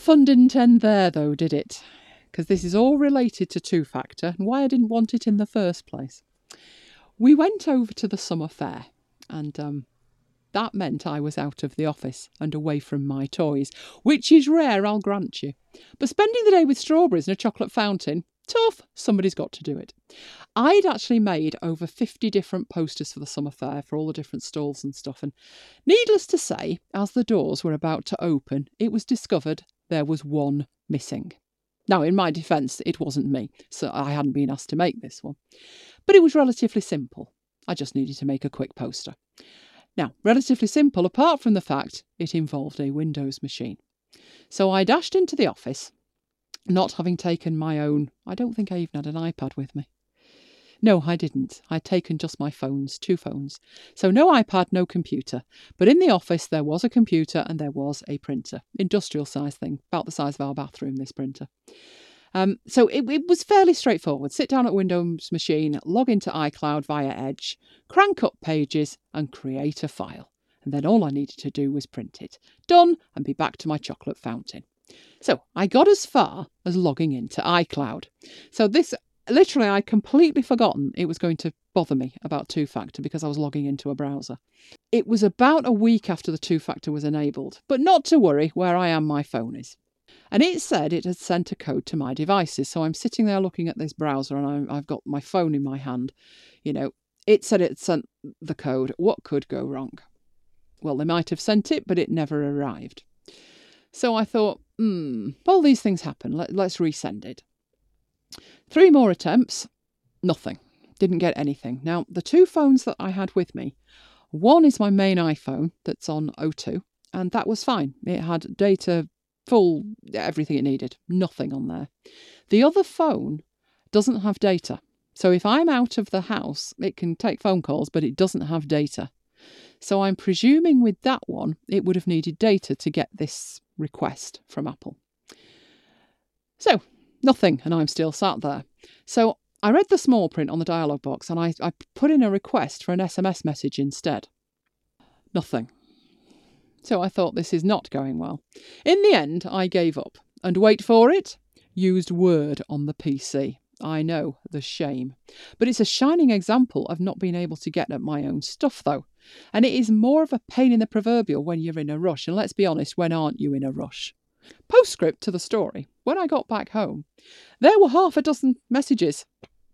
Fun didn't end there, though, did it? Because this is all related to two factor and why I didn't want it in the first place. We went over to the summer fair, and um, that meant I was out of the office and away from my toys, which is rare, I'll grant you. But spending the day with strawberries and a chocolate fountain, tough, somebody's got to do it. I'd actually made over 50 different posters for the summer fair for all the different stalls and stuff, and needless to say, as the doors were about to open, it was discovered there was one missing. Now, in my defence, it wasn't me, so I hadn't been asked to make this one. But it was relatively simple. I just needed to make a quick poster. Now, relatively simple apart from the fact it involved a Windows machine. So I dashed into the office, not having taken my own. I don't think I even had an iPad with me. No, I didn't. I'd taken just my phones, two phones. So no iPad, no computer. But in the office, there was a computer and there was a printer. Industrial size thing, about the size of our bathroom, this printer. Um, so it, it was fairly straightforward. Sit down at Windows machine, log into iCloud via Edge, crank up pages, and create a file. And then all I needed to do was print it. Done, and be back to my chocolate fountain. So I got as far as logging into iCloud. So this literally I'd completely forgotten it was going to bother me about two factor because I was logging into a browser. It was about a week after the two factor was enabled, but not to worry, where I am my phone is. And it said it had sent a code to my devices. So I'm sitting there looking at this browser and I, I've got my phone in my hand. You know, it said it sent the code. What could go wrong? Well, they might have sent it, but it never arrived. So I thought, hmm, all these things happen. Let, let's resend it. Three more attempts, nothing. Didn't get anything. Now, the two phones that I had with me, one is my main iPhone that's on O2, and that was fine. It had data, full, everything it needed, nothing on there. The other phone doesn't have data. So if I'm out of the house, it can take phone calls, but it doesn't have data. So I'm presuming with that one, it would have needed data to get this request from Apple. So nothing, and I'm still sat there. So I read the small print on the dialog box and I, I put in a request for an SMS message instead. Nothing. so I thought this is not going well. In the end, I gave up and wait for it, used Word on the PC. I know, the shame. But it's a shining example of not being able to get at my own stuff, though. And it is more of a pain in the proverbial when you're in a rush. And let's be honest, when aren't you in a rush? Postscript to the story. When I got back home, there were half a dozen messages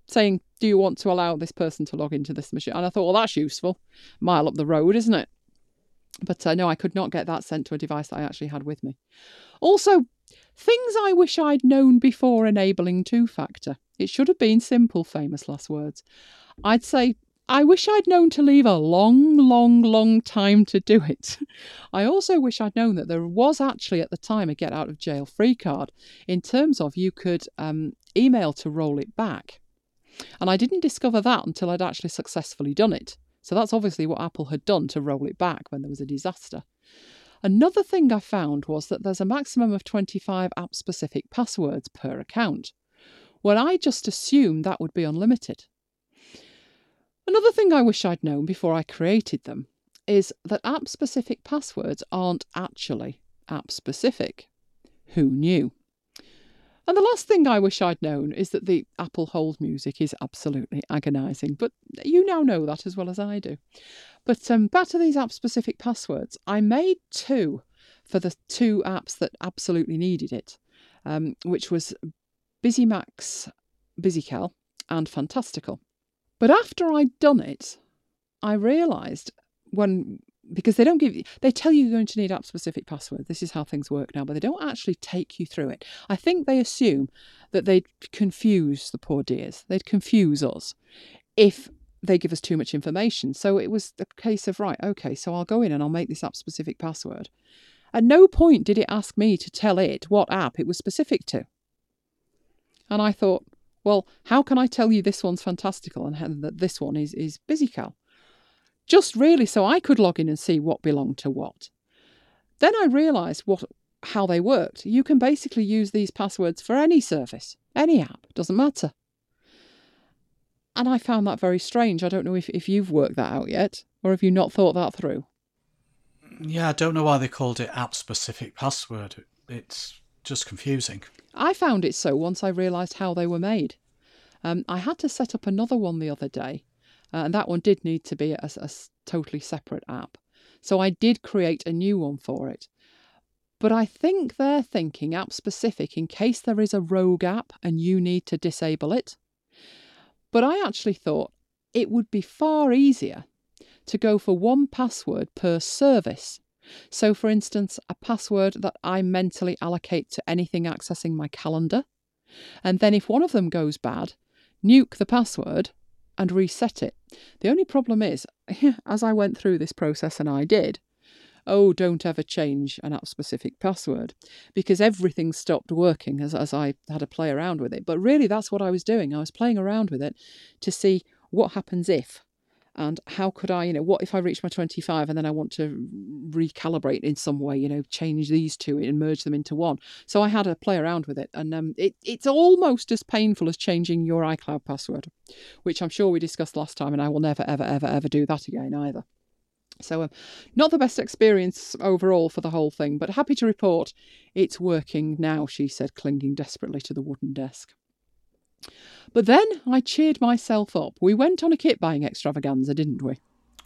saying, Do you want to allow this person to log into this machine? And I thought, Well, that's useful. Mile up the road, isn't it? But uh, no, I could not get that sent to a device that I actually had with me. Also, things I wish I'd known before enabling two factor. It should have been simple, famous last words. I'd say, I wish I'd known to leave a long, long, long time to do it. I also wish I'd known that there was actually at the time a get out of jail free card in terms of you could um, email to roll it back. And I didn't discover that until I'd actually successfully done it. So that's obviously what Apple had done to roll it back when there was a disaster. Another thing I found was that there's a maximum of 25 app specific passwords per account. Well, I just assumed that would be unlimited. Another thing I wish I'd known before I created them is that app specific passwords aren't actually app specific. Who knew? And the last thing I wish I'd known is that the Apple hold music is absolutely agonising, but you now know that as well as I do. But um, back to these app specific passwords, I made two for the two apps that absolutely needed it, um, which was BusyMac, BusyCal, and Fantastical. But after I'd done it, I realised when because they don't give you they tell you you're going to need app specific password this is how things work now but they don't actually take you through it. I think they assume that they'd confuse the poor dears. They'd confuse us if they give us too much information. So it was a case of right okay so i'll go in and i'll make this app specific password. At no point did it ask me to tell it what app it was specific to. And i thought well how can i tell you this one's fantastical and that this one is is busycal just really so I could log in and see what belonged to what. Then I realised what how they worked. You can basically use these passwords for any service, any app, doesn't matter. And I found that very strange. I don't know if, if you've worked that out yet, or have you not thought that through? Yeah, I don't know why they called it app specific password. It's just confusing. I found it so once I realised how they were made. Um, I had to set up another one the other day, uh, and that one did need to be a totally separate app. So I did create a new one for it. But I think they're thinking app specific in case there is a rogue app and you need to disable it. But I actually thought it would be far easier to go for one password per service. So, for instance, a password that I mentally allocate to anything accessing my calendar. And then, if one of them goes bad, nuke the password and reset it. The only problem is, [laughs] as I went through this process and I did, oh, don't ever change an app specific password because everything stopped working as, as I had to play around with it. But really, that's what I was doing. I was playing around with it to see what happens if and how could I, you know, what if I reach my 25 and then I want to recalibrate in some way, you know, change these two and merge them into one. So I had to play around with it, and um, it, it's almost as painful as changing your iCloud password, which I'm sure we discussed last time, and I will never, ever, ever, ever do that again either. So, um, not the best experience overall for the whole thing, but happy to report it's working now, she said, clinging desperately to the wooden desk. But then I cheered myself up. We went on a kit buying extravaganza, didn't we?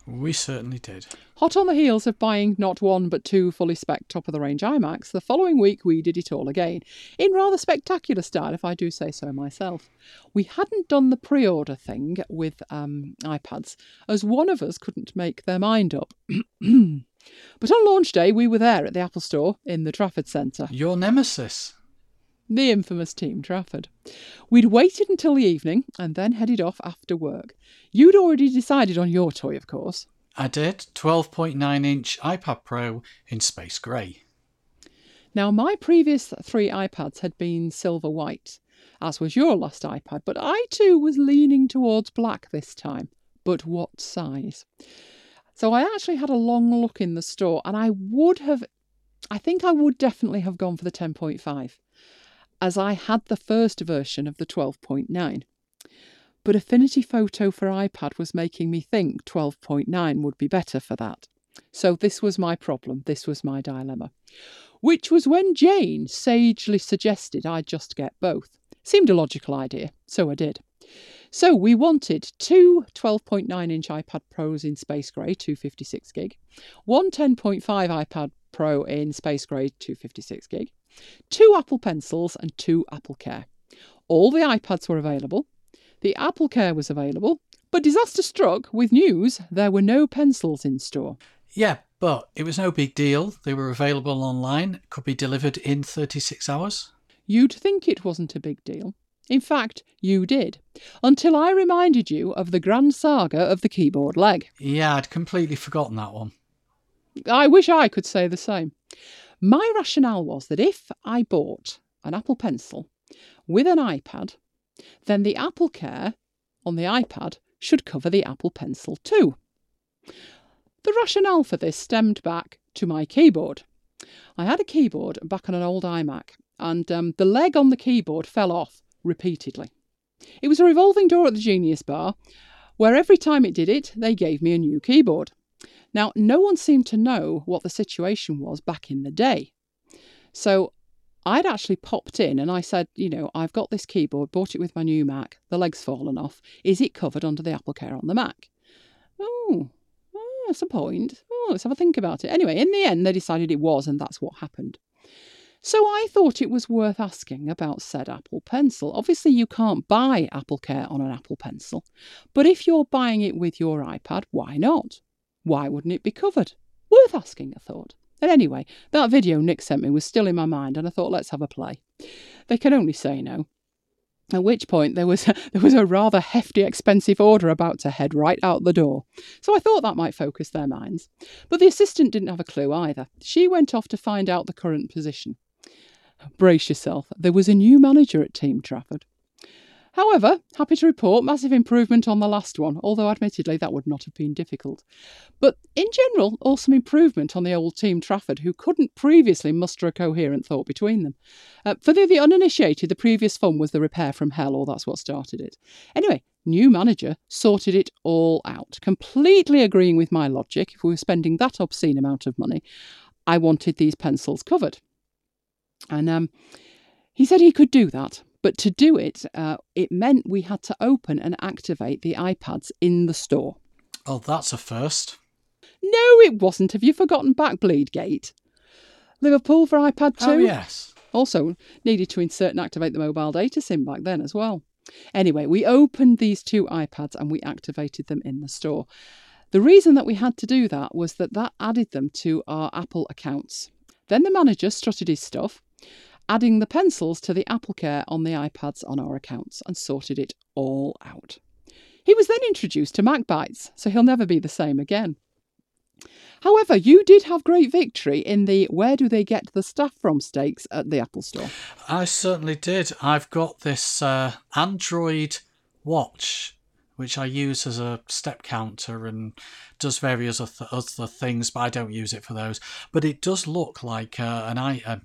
We certainly did. Hot on the heels of buying not one but two fully spec top of the range iMacs, the following week we did it all again, in rather spectacular style, if I do say so myself. We hadn't done the pre order thing with um, iPads, as one of us couldn't make their mind up. [clears throat] but on launch day, we were there at the Apple Store in the Trafford Centre. Your nemesis. The infamous Team Trafford. We'd waited until the evening and then headed off after work. You'd already decided on your toy, of course. I did. 12.9 inch iPad Pro in space grey. Now, my previous three iPads had been silver white, as was your last iPad, but I too was leaning towards black this time. But what size? So I actually had a long look in the store and I would have, I think I would definitely have gone for the 10.5, as I had the first version of the 12.9. But Affinity Photo for iPad was making me think 12.9 would be better for that. So this was my problem, this was my dilemma. Which was when Jane sagely suggested I just get both. Seemed a logical idea, so I did. So we wanted two 12.9 inch iPad Pros in Space Grey 256 gig, one 10.5 iPad Pro in Space Grey 256 gig, two Apple Pencils, and two Apple Care. All the iPads were available. The Apple Care was available, but disaster struck with news there were no pencils in store. Yeah, but it was no big deal. They were available online, could be delivered in 36 hours. You'd think it wasn't a big deal. In fact, you did, until I reminded you of the grand saga of the keyboard leg. Yeah, I'd completely forgotten that one. I wish I could say the same. My rationale was that if I bought an Apple Pencil with an iPad, then the Apple Care on the iPad should cover the Apple Pencil too. The rationale for this stemmed back to my keyboard. I had a keyboard back on an old iMac, and um, the leg on the keyboard fell off repeatedly. It was a revolving door at the Genius Bar, where every time it did it, they gave me a new keyboard. Now, no one seemed to know what the situation was back in the day. So I'd actually popped in and I said, you know, I've got this keyboard, bought it with my new Mac, the leg's fallen off. Is it covered under the Apple Care on the Mac? Oh, oh that's a point. Oh, let's have a think about it. Anyway, in the end, they decided it was, and that's what happened. So I thought it was worth asking about said Apple Pencil. Obviously, you can't buy Apple Care on an Apple Pencil, but if you're buying it with your iPad, why not? Why wouldn't it be covered? Worth asking, I thought. And anyway, that video Nick sent me was still in my mind, and I thought, let's have a play. They can only say no. At which point there was [laughs] there was a rather hefty, expensive order about to head right out the door. So I thought that might focus their minds. But the assistant didn't have a clue either. She went off to find out the current position. Brace yourself, there was a new manager at Team Trafford. However, happy to report massive improvement on the last one, although admittedly that would not have been difficult. But in general, awesome improvement on the old Team Trafford, who couldn't previously muster a coherent thought between them. Uh, for the, the uninitiated, the previous fun was the repair from hell, or that's what started it. Anyway, new manager sorted it all out, completely agreeing with my logic. If we were spending that obscene amount of money, I wanted these pencils covered. And um, he said he could do that, but to do it, uh, it meant we had to open and activate the iPads in the store. Oh, that's a first. No, it wasn't. Have you forgotten Backbleed Gate? Liverpool for iPad 2? Oh, yes. Also needed to insert and activate the mobile data SIM back then as well. Anyway, we opened these two iPads and we activated them in the store. The reason that we had to do that was that that added them to our Apple accounts. Then the manager strutted his stuff, adding the pencils to the Apple Care on the iPads on our accounts and sorted it all out. He was then introduced to Mac Bites, so he'll never be the same again. However, you did have great victory in the where do they get the stuff from stakes at the Apple Store. I certainly did. I've got this uh, Android watch, which I use as a step counter and does various other, things, but I don't use it for those. But it does look like uh, an uh,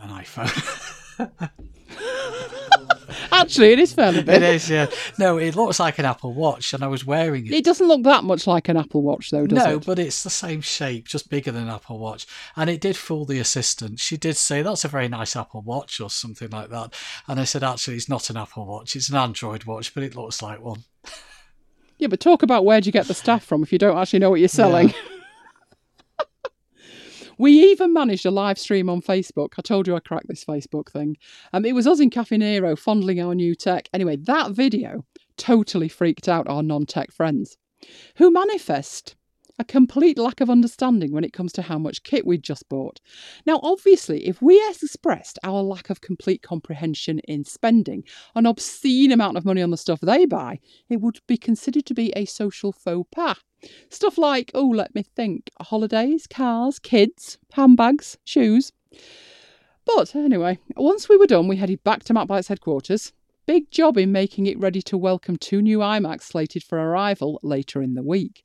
an iPhone. [laughs] Actually, it is fairly it big. is, yeah. No, it looks like an Apple Watch, and I was wearing it. It doesn't look that much like an Apple Watch, though, does no, it? No, but it's the same shape, just bigger than an Apple Watch. And it did fool the assistant. She did say, that's a very nice Apple Watch or something like that. And I said, actually, it's not an Apple Watch. It's an Android watch, but it looks like one. Yeah, but talk about where do you get the stuff from if you don't actually know what you're selling. [laughs] we even managed a live stream on Facebook. I told you I cracked this Facebook thing. Um, it was us in Cafe Nero fondling our new tech. Anyway, that video totally freaked out our non tech friends who manifest a complete lack of understanding when it comes to how much kit we'd just bought. Now, obviously, if we expressed our lack of complete comprehension in spending an obscene amount of money on the stuff they buy, it would be considered to be a social faux pas. Stuff like, oh, let me think, holidays, cars, kids, handbags, shoes. But anyway, once we were done, we headed back to Mac Bites headquarters. Big job in making it ready to welcome two new iMacs slated for arrival later in the week.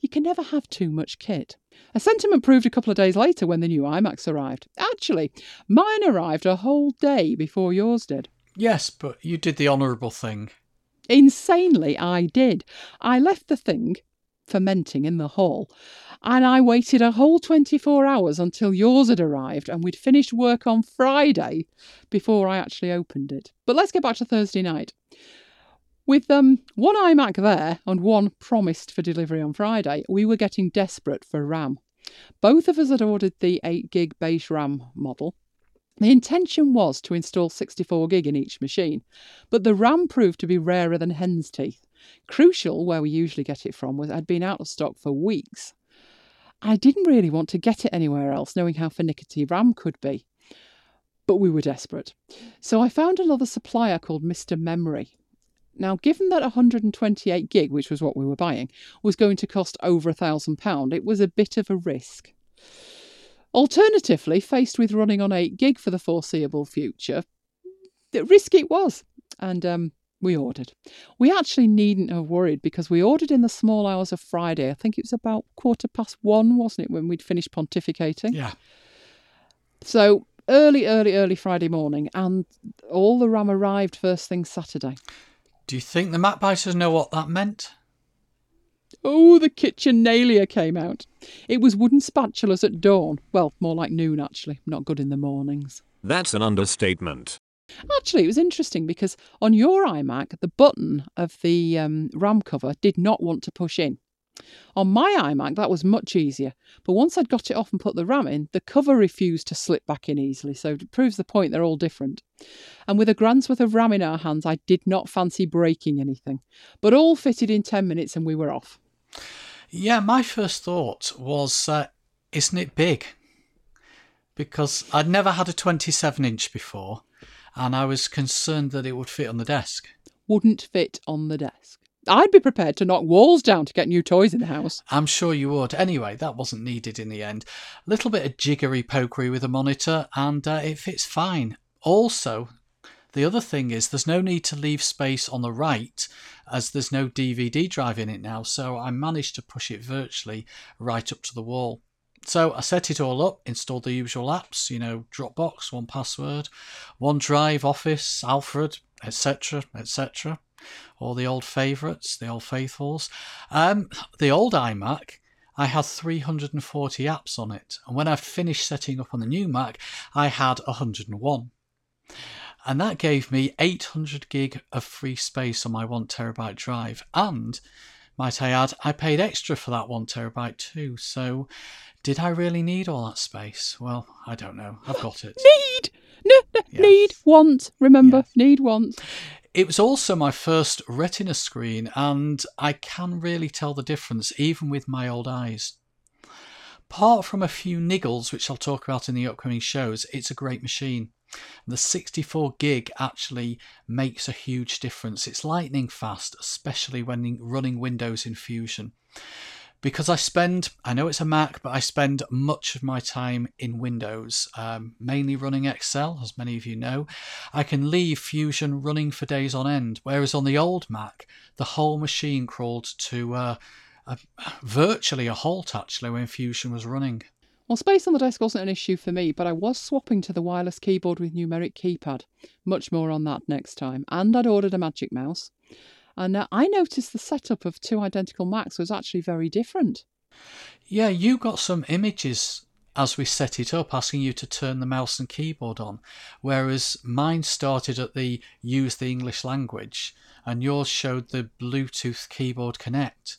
You can never have too much kit. A sentiment proved a couple of days later when the new iMacs arrived. Actually, mine arrived a whole day before yours did. Yes, but you did the honourable thing. Insanely, I did. I left the thing fermenting in the hall. And I waited a whole 24 hours until yours had arrived and we'd finished work on Friday before I actually opened it. But let's get back to Thursday night. With um, one iMac there and one promised for delivery on Friday, we were getting desperate for RAM. Both of us had ordered the 8 gig base RAM model. The intention was to install 64 gig in each machine, but the RAM proved to be rarer than hen's teeth. Crucial, where we usually get it from, was I'd been out of stock for weeks. I didn't really want to get it anywhere else, knowing how finicky RAM could be. But we were desperate. So I found another supplier called Mr. Memory. Now, given that 128 gig, which was what we were buying, was going to cost over a thousand pound, it was a bit of a risk. Alternatively, faced with running on 8 gig for the foreseeable future, the risk it was. And um, we ordered. We actually needn't have worried because we ordered in the small hours of Friday. I think it was about quarter past one, wasn't it, when we'd finished pontificating? Yeah. So early, early, early Friday morning, and all the RAM arrived first thing Saturday. Do you think the Mac biters know what that meant? Oh, the kitchen nailia came out. It was wooden spatulas at dawn. Well, more like noon, actually. Not good in the mornings. That's an understatement. Actually, it was interesting because on your iMac, the button of the um, RAM cover did not want to push in. On my iMac, that was much easier, but once I'd got it off and put the RAM in, the cover refused to slip back in easily, so it proves the point they're all different. And with a grand's worth of RAM in our hands, I did not fancy breaking anything, but all fitted in 10 minutes and we were off. Yeah, my first thought was, uh, isn't it big? Because I'd never had a 27 inch before, and I was concerned that it would fit on the desk. Wouldn't fit on the desk. I'd be prepared to knock walls down to get new toys in the house. I'm sure you would. Anyway, that wasn't needed in the end. A little bit of jiggery pokery with the monitor, and uh, it fits fine. Also, the other thing is there's no need to leave space on the right as there's no DVD drive in it now, so I managed to push it virtually right up to the wall. So I set it all up, installed the usual apps, you know, Dropbox, 1Password, OneDrive, Office, Alfred, etc., etc. All the old favourites, the old faithfuls. Um, the old iMac, I had 340 apps on it, and when I finished setting up on the new Mac, I had 101 and that gave me 800 gig of free space on my one terabyte drive. And might I add, I paid extra for that one terabyte too. So, did I really need all that space? Well, I don't know. I've got it. [gasps] Need! No. Need, want. Remember, need, want. It was also my first Retina screen, and I can really tell the difference even with my old eyes. Apart from a few niggles, which I'll talk about in the upcoming shows, it's a great machine. The 64 gig actually makes a huge difference. It's lightning fast, especially when running Windows in Fusion. Because I spend, I know it's a Mac, but I spend much of my time in Windows, um, mainly running Excel, as many of you know. I can leave Fusion running for days on end, whereas on the old Mac, the whole machine crawled to uh, a, virtually a halt actually when Fusion was running. Well, space on the desk wasn't an issue for me, but I was swapping to the wireless keyboard with numeric keypad. Much more on that next time. And I'd ordered a Magic Mouse. And uh, I noticed the setup of two identical Macs was actually very different. Yeah, you got some images as we set it up asking you to turn the mouse and keyboard on, whereas mine started at the use the English language and yours showed the Bluetooth keyboard connect.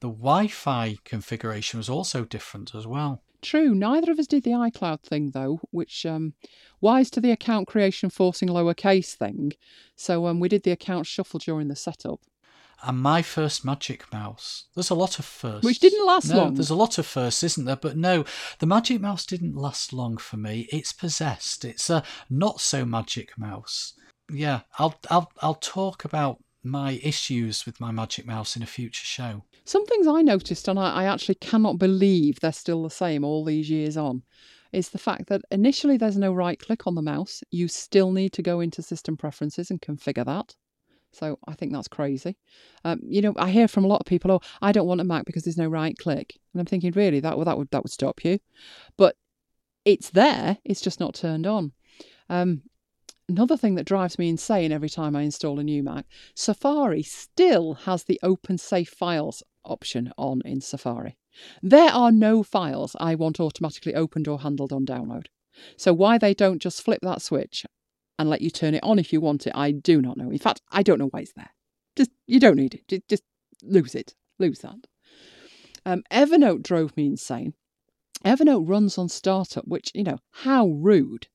The Wi Fi configuration was also different as well. True, neither of us did the iCloud thing though, which um, wise to the account creation forcing lowercase thing. So um, we did the account shuffle during the setup. And my first Magic Mouse. There's a lot of firsts. Which didn't last no, long. There's a lot of firsts, isn't there? But no, the Magic Mouse didn't last long for me. It's possessed. It's a not so Magic Mouse. Yeah, I'll I'll I'll talk about my issues with my Magic Mouse in a future show. Some things I noticed, and I, I actually cannot believe they're still the same all these years on, is the fact that initially there's no right click on the mouse. You still need to go into system preferences and configure that. So I think that's crazy. Um, you know, I hear from a lot of people, "Oh, I don't want a Mac because there's no right click," and I'm thinking, really, that would that would that would stop you? But it's there. It's just not turned on. Um, Another thing that drives me insane every time I install a new Mac, Safari still has the open safe files option on in Safari. There are no files I want automatically opened or handled on download. So why they don't just flip that switch and let you turn it on if you want it, I do not know. In fact, I don't know why it's there. Just you don't need it. Ju- Just lose it. Lose that. Um, Evernote drove me insane. Evernote runs on startup, which you know how rude.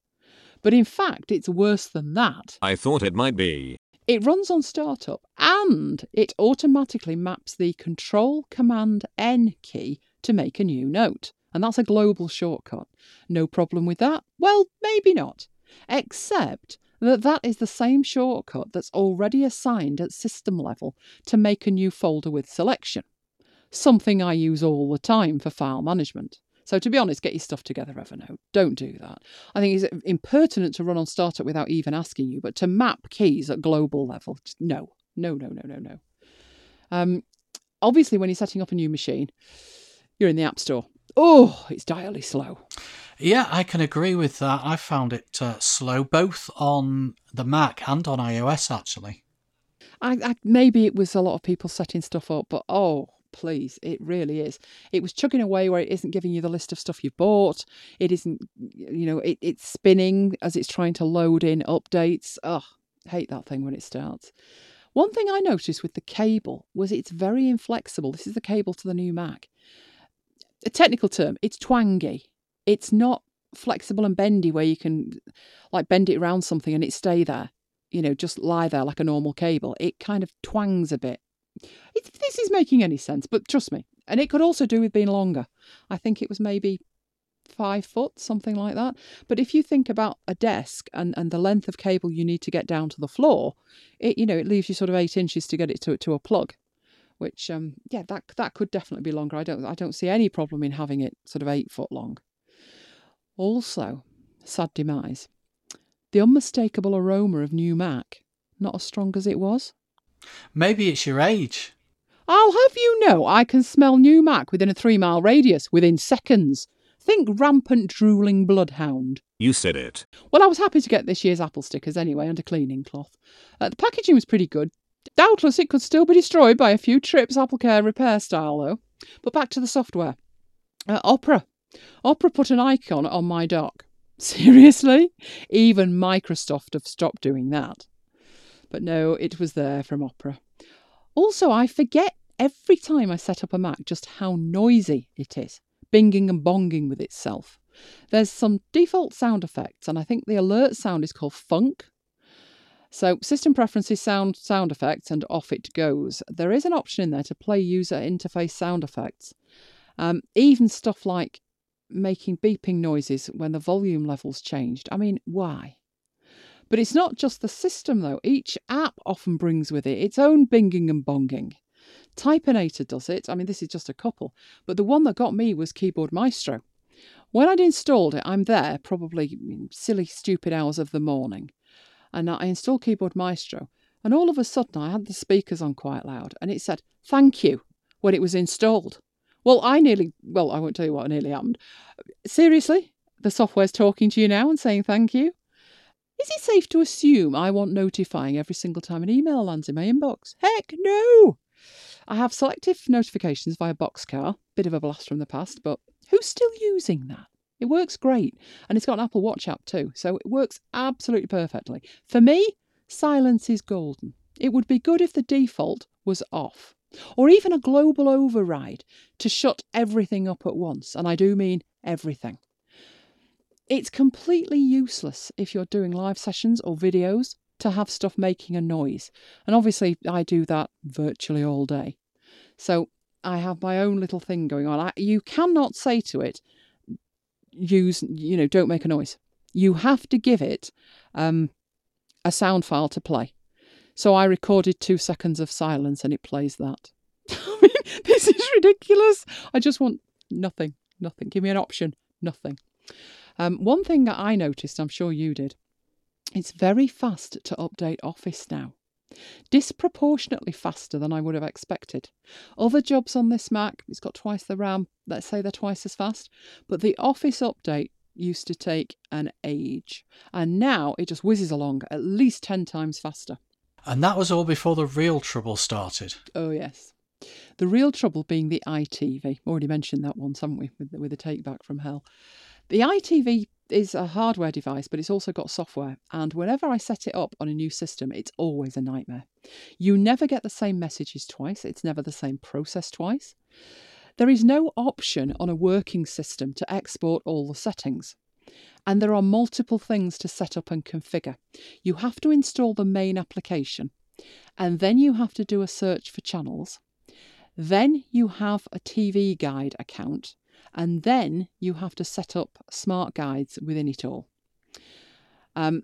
But in fact, it's worse than that. I thought it might be. It runs on startup and it automatically maps the Control Command N key to make a new note. And that's a global shortcut. No problem with that? Well, maybe not. Except that that is the same shortcut that's already assigned at system level to make a new folder with selection. Something I use all the time for file management. So to be honest, get your stuff together, Evernote. Don't do that. I think it's impertinent to run on startup without even asking you, but to map keys at global level, no, no, no, no, no, no. Um, obviously, when you're setting up a new machine, you're in the App Store. Oh, it's direly slow. Yeah, I can agree with that. I found it uh, slow both on the Mac and on iOS actually. I, I maybe it was a lot of people setting stuff up, but oh please, it really is. It was chugging away where it isn't giving you the list of stuff you've bought. It isn't, you know, it, it's spinning as it's trying to load in updates. Ugh, hate that thing when it starts. One thing I noticed with the cable was it's very inflexible. This is the cable to the new Mac. A technical term, it's twangy. It's not flexible and bendy where you can like bend it around something and it stay there you know, just lie there like a normal cable. It kind of twangs a bit. If this is making any sense, but trust me. And it could also do with being longer. I think it was maybe five foot, something like that. But if you think about a desk and, and the length of cable you need to get down to the floor, it you know, it leaves you sort of eight inches to get it to to a plug. Which um yeah, that that could definitely be longer. I don't I don't see any problem in having it sort of eight foot long. Also, sad demise. The unmistakable aroma of new Mac, not as strong as it was. Maybe it's your age. I'll have you know I can smell new Mac within a three mile radius, within seconds. Think rampant drooling bloodhound. You said it. Well, I was happy to get this year's Apple stickers anyway, and a cleaning cloth. Uh, the packaging was pretty good. Doubtless it could still be destroyed by a few trips Apple Care repair style, though. But back to the software. Uh, Opera. Opera put an icon on my dock. [laughs] Seriously? Even Microsoft have stopped doing that. But no, it was there from Opera. Also, I forget every time I set up a Mac just how noisy it is, binging and bonging with itself. There's some default sound effects, and I think the alert sound is called funk. So, system preferences, sound, sound effects, and off it goes. There is an option in there to play user interface sound effects. Um, even stuff like making beeping noises when the volume levels changed. I mean, why? But it's not just the system, though. Each app often brings with it its own binging and bonging. Typinator does it. I mean, this is just a couple. But the one that got me was Keyboard Maestro. When I'd installed it, I'm there probably silly, stupid hours of the morning. And I installed Keyboard Maestro. And all of a sudden, I had the speakers on quite loud. And it said, thank you, when it was installed. Well, I nearly, well, I won't tell you what nearly happened. Seriously? The software's talking to you now and saying thank you? Is it safe to assume I want notifying every single time an email lands in my inbox? Heck no! I have selective notifications via Boxcar, bit of a blast from the past, but who's still using that? It works great, and it's got an Apple Watch app too, so it works absolutely perfectly. For me, silence is golden. It would be good if the default was off, or even a global override to shut everything up at once, and I do mean everything. It's completely useless if you're doing live sessions or videos to have stuff making a noise. And obviously, I do that virtually all day. So I have my own little thing going on. I, you cannot say to it, use, you know, don't make a noise. You have to give it um, a sound file to play. So I recorded two seconds of silence and it plays that. I [laughs] mean, this is ridiculous. I just want nothing, nothing. Give me an option, nothing. Um, one thing that I noticed, I'm sure you did, it's very fast to update Office now. Disproportionately faster than I would have expected. Other jobs on this Mac, it's got twice the RAM, let's say they're twice as fast, but the Office update used to take an age. And now it just whizzes along at least 10 times faster. And that was all before the real trouble started. Oh, yes. The real trouble being the EyeTV. Already mentioned that once, haven't we, with the, with the take back from hell. The EyeTV is a hardware device, but it's also got software. And whenever I set it up on a new system, it's always a nightmare. You never get the same messages twice, it's never the same process twice. There is no option on a working system to export all the settings. And there are multiple things to set up and configure. You have to install the main application, and then you have to do a search for channels. Then you have a TV guide account, and then you have to set up smart guides within it all. Um,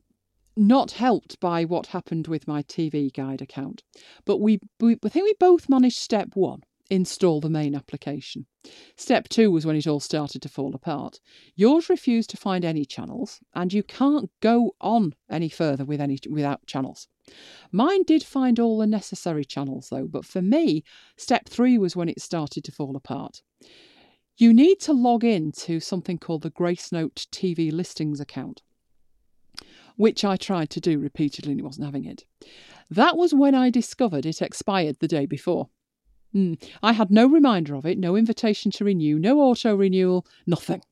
not helped by what happened with my TV guide account, but we, we I think we both managed step one install the main application. Step two was when it all started to fall apart. Yours refused to find any channels, and you can't go on any further with any without channels. Mine did find all the necessary channels though, but for me, step three was when it started to fall apart. You need to log in to something called the Gracenote TV listings account, which I tried to do repeatedly and it wasn't having it. That was when I discovered it expired the day before. Hmm, I had no reminder of it, no invitation to renew, no auto renewal, nothing.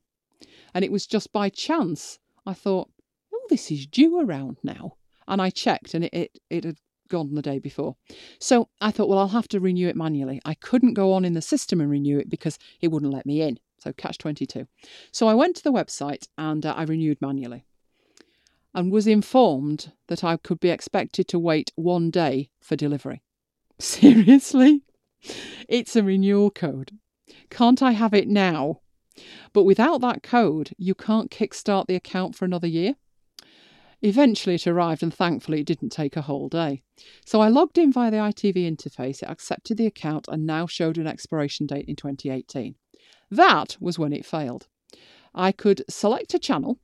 And it was just by chance I thought, oh, this is due around now. And I checked and it, it, it had gone the day before. So I thought, well, I'll have to renew it manually. I couldn't go on in the system and renew it because it wouldn't let me in. So catch 22. So I went to the website and uh, I renewed manually and was informed that I could be expected to wait one day for delivery. [laughs] Seriously? It's a renewal code. Can't I have it now? But without that code, you can't kickstart the account for another year. Eventually it arrived, and thankfully it didn't take a whole day. So I logged in via the EyeTV interface, it accepted the account, and now showed an expiration date in 2018. That was when it failed. I could select a channel,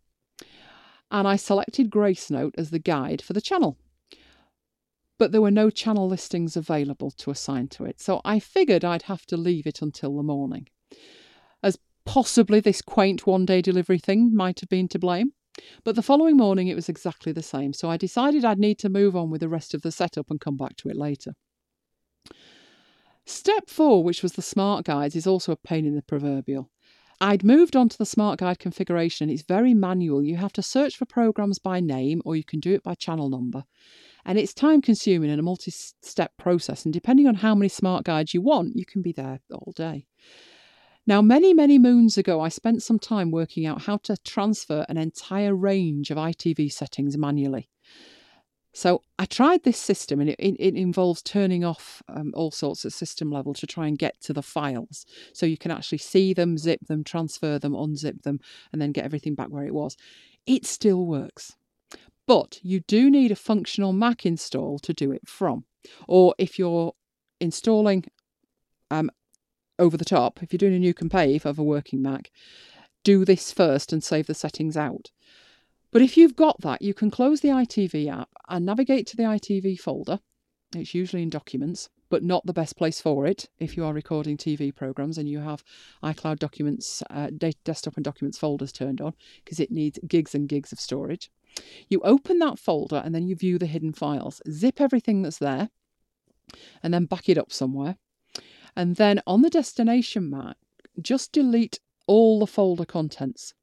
and I selected Gracenote as the guide for the channel. But there were no channel listings available to assign to it, so I figured I'd have to leave it until the morning. As possibly this quaint one day delivery thing might have been to blame. But the following morning it was exactly the same, so I decided I'd need to move on with the rest of the setup and come back to it later. Step four, which was the smart guides, is also a pain in the proverbial. I'd moved on to the smart guide configuration. It's very manual. You have to search for programs by name or you can do it by channel number. And it's time consuming and a multi step process. And depending on how many smart guides you want, you can be there all day. Now, many, many moons ago, I spent some time working out how to transfer an entire range of EyeTV settings manually. So I tried this system, and it, it, it involves turning off um, all sorts at system level to try and get to the files, so you can actually see them, zip them, transfer them, unzip them, and then get everything back where it was. It still works, but you do need a functional Mac install to do it from, or if you're installing um, over the top, if you're doing a new compave of a working Mac, do this first and save the settings out. But if you've got that, you can close the EyeTV app and navigate to the EyeTV folder. It's usually in documents, but not the best place for it if you are recording TV programs and you have iCloud documents, uh, desktop and documents folders turned on because it needs gigs and gigs of storage. You open that folder and then you view the hidden files. Zip everything that's there and then back it up somewhere. And then on the destination map, just delete all the folder contents.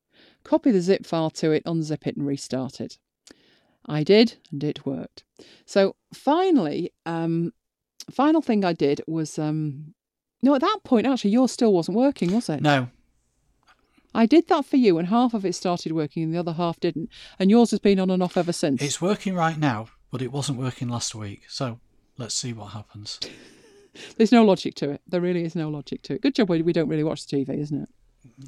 Copy the zip file to it, unzip it, and restart it. I did, and it worked. So finally, um, final thing I did was um, no. At that point, actually, yours still wasn't working, was it? No, I did that for you, and half of it started working, and the other half didn't. And yours has been on and off ever since. it's working right now, but it wasn't working last week. So let's see what happens. There's no logic to it. There really is no logic to it. Good job we we don't really watch the TV, isn't it?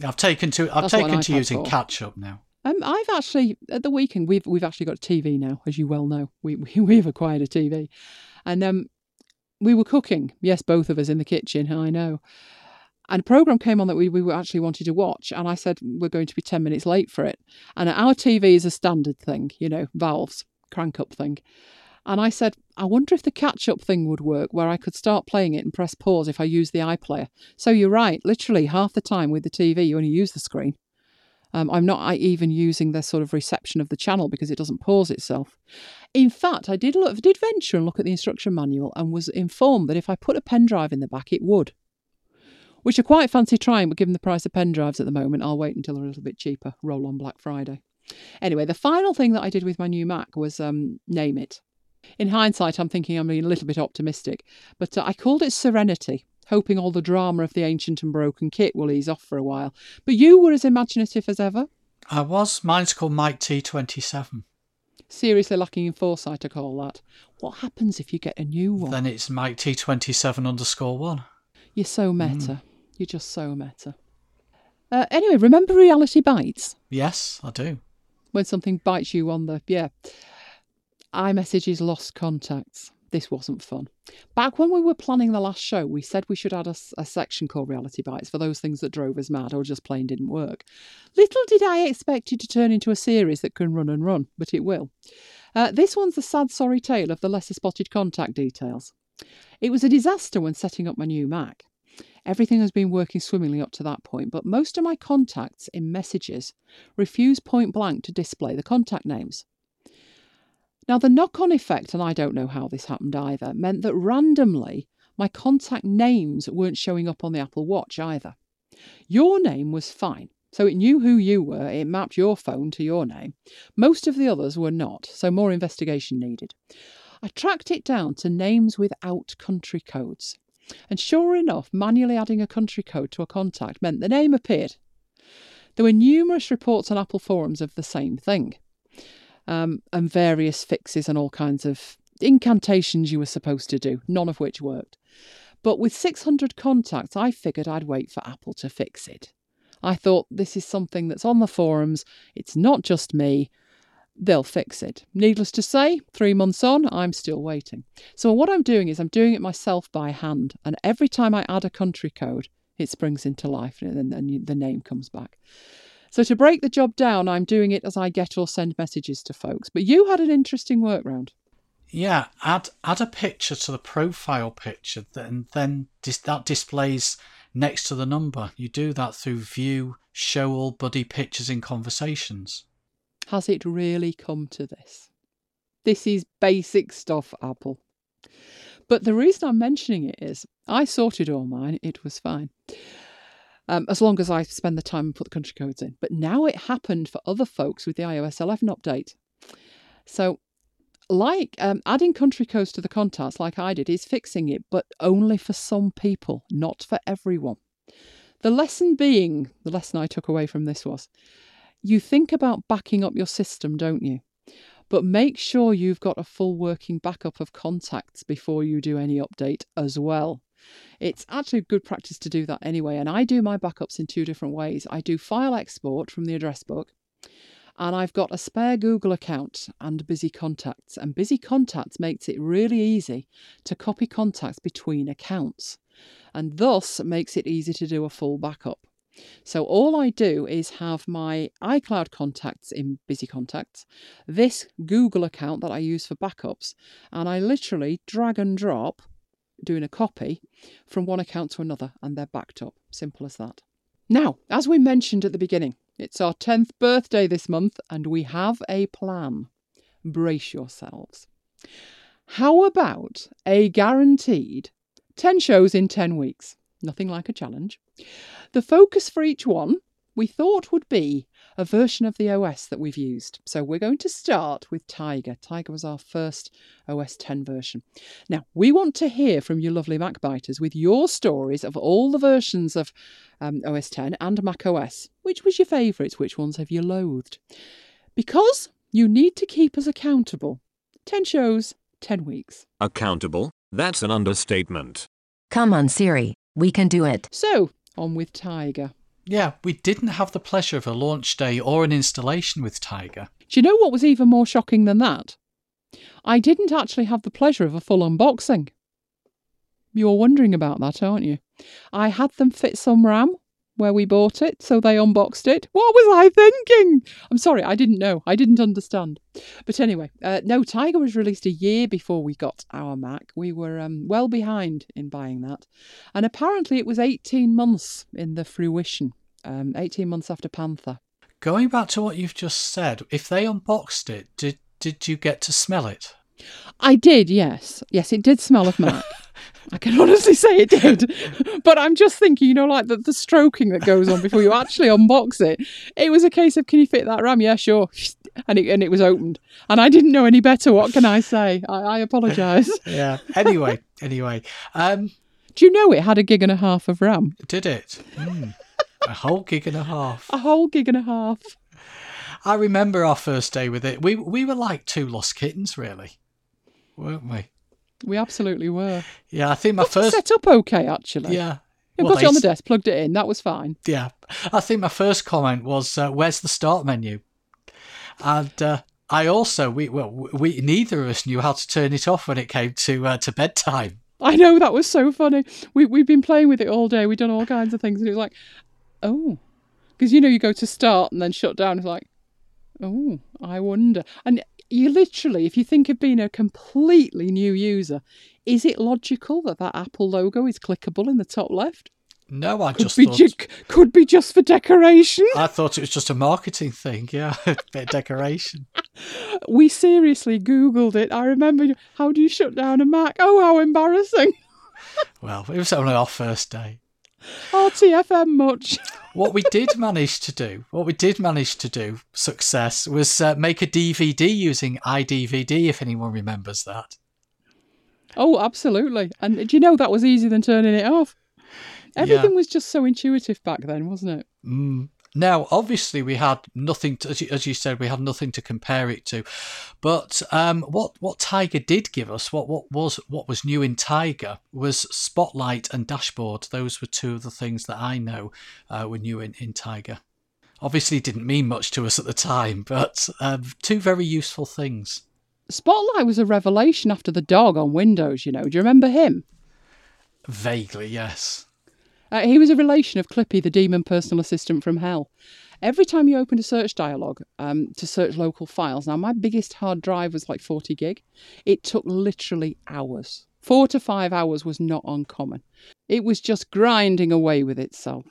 I've taken to I've That's taken to using for. catch up now. Um, I've actually at the weekend we've we've actually got a TV now, as you well know. We, we [laughs] we've acquired a TV, and um, we were cooking. Yes, both of us in the kitchen. I know. And a program came on that we, we actually wanted to watch, and I said we're going to be ten minutes late for it. And our TV is a standard thing, you know, valves crank up thing. And I said, I wonder if the catch up thing would work where I could start playing it and press pause if I use the iPlayer. So you're right, literally half the time with the TV, you only use the screen. Um, I'm not even using the sort of reception of the channel because it doesn't pause itself. In fact, I did look, did venture and look at the instruction manual and was informed that if I put a pen drive in the back, it would. Which I quite fancy trying, but given the price of pen drives at the moment, I'll wait until they're a little bit cheaper. Roll on Black Friday. Anyway, the final thing that I did with my new Mac was um, name it. In hindsight, I'm thinking I'm being a little bit optimistic, but uh, I called it Serenity, hoping all the drama of the ancient and broken kit will ease off for a while. But you were as imaginative as ever. I was. Mine's called Mike T27. Seriously lacking in foresight, to call that. What happens if you get a new one? Then it's Mike T27 underscore one. You're so meta. You're just so meta. Uh, anyway, remember Reality Bites? Yes, I do. When something bites you on the. Yeah. iMessages lost contacts. This wasn't fun. Back when we were planning the last show, we said we should add a section called Reality Bites for those things that drove us mad or just plain didn't work. Little did I expect it to turn into a series that can run and run, but it will. Uh, this one's the sad, sorry tale of the lesser spotted contact details. It was a disaster when setting up my new Mac. Everything has been working swimmingly up to that point, but most of my contacts in messages refuse point blank to display the contact names. Now, the knock on effect, and I don't know how this happened either, meant that randomly my contact names weren't showing up on the Apple Watch either. Your name was fine, so it knew who you were, it mapped your phone to your name. Most of the others were not, so more investigation needed. I tracked it down to names without country codes. And sure enough, manually adding a country code to a contact meant the name appeared. There were numerous reports on Apple forums of the same thing, um, and various fixes and all kinds of incantations you were supposed to do, none of which worked. But with 600 contacts, I figured I'd wait for Apple to fix it. I thought this is something that's on the forums, it's not just me, they'll fix it. Needless to say, three months on, I'm still waiting. So, what I'm doing is I'm doing it myself by hand, and every time I add a country code, it springs into life and then then the name comes back. So, to break the job down, I'm doing it as I get or send messages to folks. But you had an interesting workaround. Yeah, add add a picture to the profile picture, and then dis- that displays next to the number. You do that through View, Show All Buddy Pictures in Conversations. Has it really come to this? This is basic stuff, Apple. But the reason I'm mentioning it is I sorted all mine, it was fine. Um, as long as I spend the time and put the country codes in. But now it happened for other folks with the iOS 11 update. So, like um, adding country codes to the contacts, like I did, is fixing it, but only for some people, not for everyone. The lesson being, the lesson I took away from this was you think about backing up your system, don't you? But make sure you've got a full working backup of contacts before you do any update as well. It's actually good practice to do that anyway, and I do my backups in two different ways. I do file export from the address book, and I've got a spare Google account and BusyContacts. And BusyContacts makes it really easy to copy contacts between accounts, and thus makes it easy to do a full backup. So all I do is have my iCloud contacts in BusyContacts, this Google account that I use for backups, and I literally drag and drop doing a copy from one account to another and they're backed up. Simple as that. Now, as we mentioned at the beginning, it's our 10th birthday this month and we have a plan. Brace yourselves. How about a guaranteed 10 shows in 10 weeks? Nothing like a challenge. The focus for each one we thought would be a version of the OS that we've used. So we're going to start with Tiger. Tiger was our first OS 10 version. Now, we want to hear from you lovely MacBiters with your stories of all the versions of um, OS 10 and Mac OS. Which was your favourite? Which ones have you loathed? Because you need to keep us accountable. 10 shows, 10 weeks. Accountable? That's an understatement. Come on, Siri. We can do it. So, on with Tiger. Yeah, we didn't have the pleasure of a launch day or an installation with Tiger. Do you know what was even more shocking than that? I didn't actually have the pleasure of a full unboxing. You're wondering about that, aren't you? I had them fit some RAM where we bought it, so they unboxed it. What was I thinking? I'm sorry, I didn't know. I didn't understand. But anyway, uh, no, Tiger was released a year before we got our Mac. We were um, well behind in buying that. And apparently it was 18 months in the fruition, um, 18 months after Panther. Going back to what you've just said, if they unboxed it, did did you get to smell it? I did, yes. Yes, it did smell of Mac. [laughs] I can honestly say it did. But I'm just thinking, you know, like the, the stroking that goes on before you [laughs] actually unbox it. It was a case of, can you fit that RAM? Yeah, sure. [laughs] And it, and it was opened. And I didn't know any better. What can I say? I, I apologise. [laughs] Yeah. Anyway, anyway, um, Do you know it had a gig and a half of RAM? did it? Hmm. A whole gig and a half. A whole gig and a half. I remember our first day with it. We we were like two lost kittens, really, weren't we? We absolutely were. Yeah, I think my Got first. set up okay, actually. Yeah. You Well, put it on the desk, plugged it in. That was fine. Yeah, I think my first comment was, uh, "Where's the start menu?" And uh, I also we well we neither of us knew how to turn it off when it came to uh, to bedtime. I know that was so funny. We we've been playing with it all day. We've done all kinds of things, and it was like, oh, because you know you go to start and then shut down. It's like, oh, I wonder. And you literally, if you think of being a completely new user, is it logical that that Apple logo is clickable in the top left? No, I Could just be thought ju- could be just for decoration. I thought it was just a marketing thing. Yeah, [laughs] a bit of decoration. [laughs] We seriously Googled it. I remember. How do you shut down a Mac? Oh, how embarrassing. [laughs] Well, it was only our first day. RTFM much. [laughs] What we did manage to do, what we did manage to do, success, was uh, make a DVD using iDVD. If anyone remembers that. Oh, absolutely. And do you know that was easier than turning it off? Everything was just so intuitive back then, wasn't it? Mm. Now, obviously, we had nothing, to, as, you, as you said, we had nothing to compare it to. But um, what what Tiger did give us, what what was what was new in Tiger, was Spotlight and Dashboard. Those were two of the things that I know uh, were new in, in Tiger. Obviously, it didn't mean much to us at the time, but um, two very useful things. Spotlight was a revelation after the dog on Windows, you know. Do you remember him? Vaguely, yes. Uh, he was a relation of Clippy, the demon personal assistant from hell. Every time you opened a search dialog um, to search local files, now my biggest hard drive was like 40 gig. It took literally hours. Four to five hours was not uncommon. It was just grinding away with itself.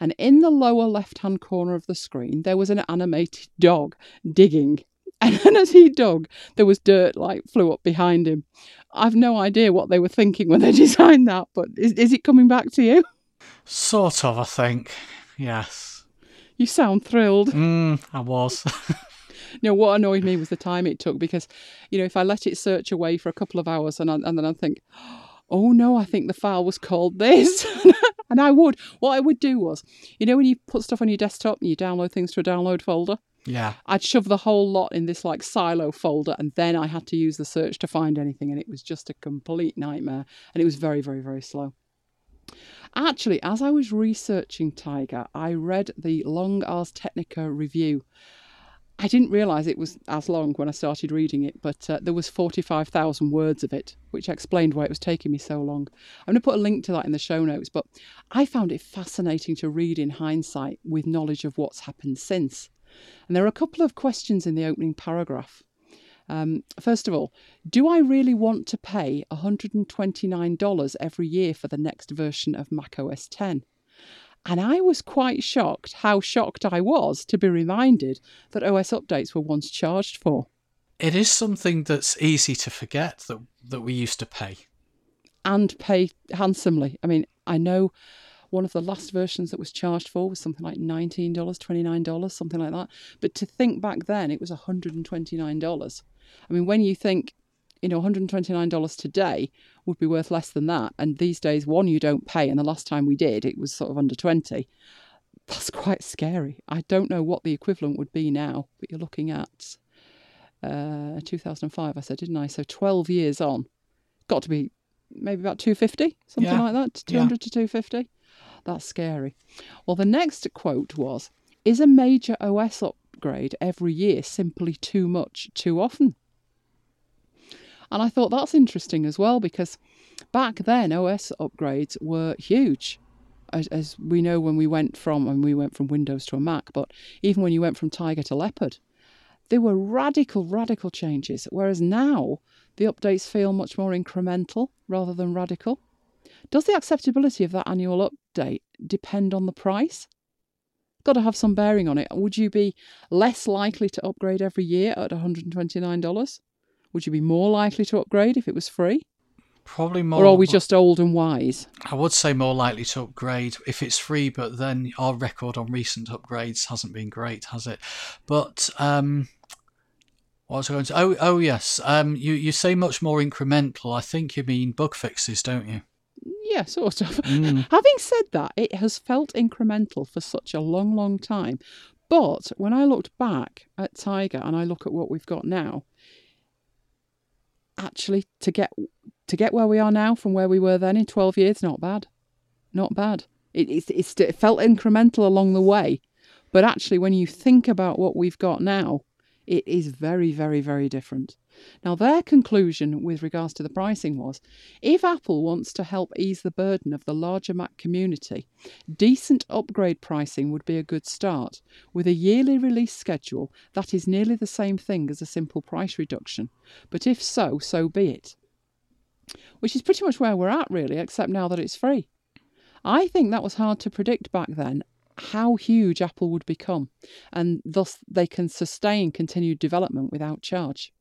And in the lower left hand corner of the screen, there was an animated dog digging. [laughs] And as he dug, there was dirt like flew up behind him. I've no idea what they were thinking when they [laughs] designed that, but is, is it coming back to you? Sort of, I think. Yes. You sound thrilled. Mm, I was. [laughs] No, what annoyed me was the time it took because, you know, if I let it search away for a couple of hours and, I, and then I think, oh no, I think the file was called this. [laughs] and I would, what I would do was, you know, when you put stuff on your desktop and you download things to a download folder, yeah. I'd shove the whole lot in this like silo folder and then I had to use the search to find anything. And it was just a complete nightmare. And it was very, very, very slow. Actually, as I was researching Tiger, I read the Long Ars Technica review. I didn't realise it was as long when I started reading it, but uh, there was 45,000 words of it, which explained why it was taking me so long. I'm going to put a link to that in the show notes, but I found it fascinating to read in hindsight with knowledge of what's happened since. And there are a couple of questions in the opening paragraph. Um, first of all, do I really want to pay $129 every year for the next version of macOS 10? And I was quite shocked how shocked I was to be reminded that OS updates were once charged for. It is something that's easy to forget that that we used to pay. and pay handsomely. I mean, I know one of the last versions that was charged for was something like $19, $29, something like that. But to think back then, it was $129. I mean, when you think, you know, $129 today would be worth less than that. And these days, one, you don't pay. And the last time we did, it was sort of under 20. That's quite scary. I don't know what the equivalent would be now, but you're looking at uh, 2005, I said, didn't I? So 12 years on. Got to be maybe about 250, something Yeah. like that, Yeah. 200 to 250. That's scary. Well, the next quote was Is a major OS upgrade every year simply too much too often? And I thought that's interesting as well because back then OS upgrades were huge. As, as we know when we went from when we went from Windows to a Mac, but even when you went from Tiger to Leopard, there were radical, radical changes. Whereas now the updates feel much more incremental rather than radical. Does the acceptability of that annual update depend on the price? Got to have some bearing on it. Would you be less likely to upgrade every year at $129? Would you be more likely to upgrade if it was free? Probably more. Or are we just old and wise? I would say more likely to upgrade if it's free, but then our record on recent upgrades hasn't been great, has it? But um, what was I going to? Oh, oh yes. Um, you you say much more incremental. I think you mean bug fixes, don't you? Yeah, sort of. Mm. [laughs] Having said that, it has felt incremental for such a long, long time. But when I looked back at Tiger and I look at what we've got now, actually to get to get where we are now from where we were then in 12 years, not bad. Not bad. It, it's, it's, it felt incremental along the way. But actually, when you think about what we've got now, it is very, very, very different. Now, their conclusion with regards to the pricing was if Apple wants to help ease the burden of the larger Mac community, decent upgrade pricing would be a good start, with a yearly release schedule that is nearly the same thing as a simple price reduction. But if so, so be it. Which is pretty much where we're at, really, except now that it's free. I think that was hard to predict back then how huge Apple would become, and thus they can sustain continued development without charge.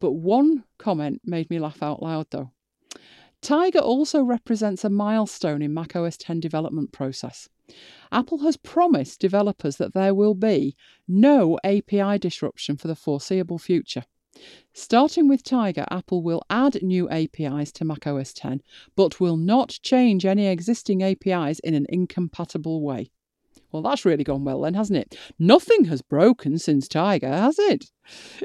But one comment made me laugh out loud though. Tiger also represents a milestone in macOS 10 development process. Apple has promised developers that there will be no API disruption for the foreseeable future. Starting with Tiger, Apple will add new APIs to macOS 10, but will not change any existing APIs in an incompatible way. Well, that's really gone well then, hasn't it? Nothing has broken since Tiger, has it?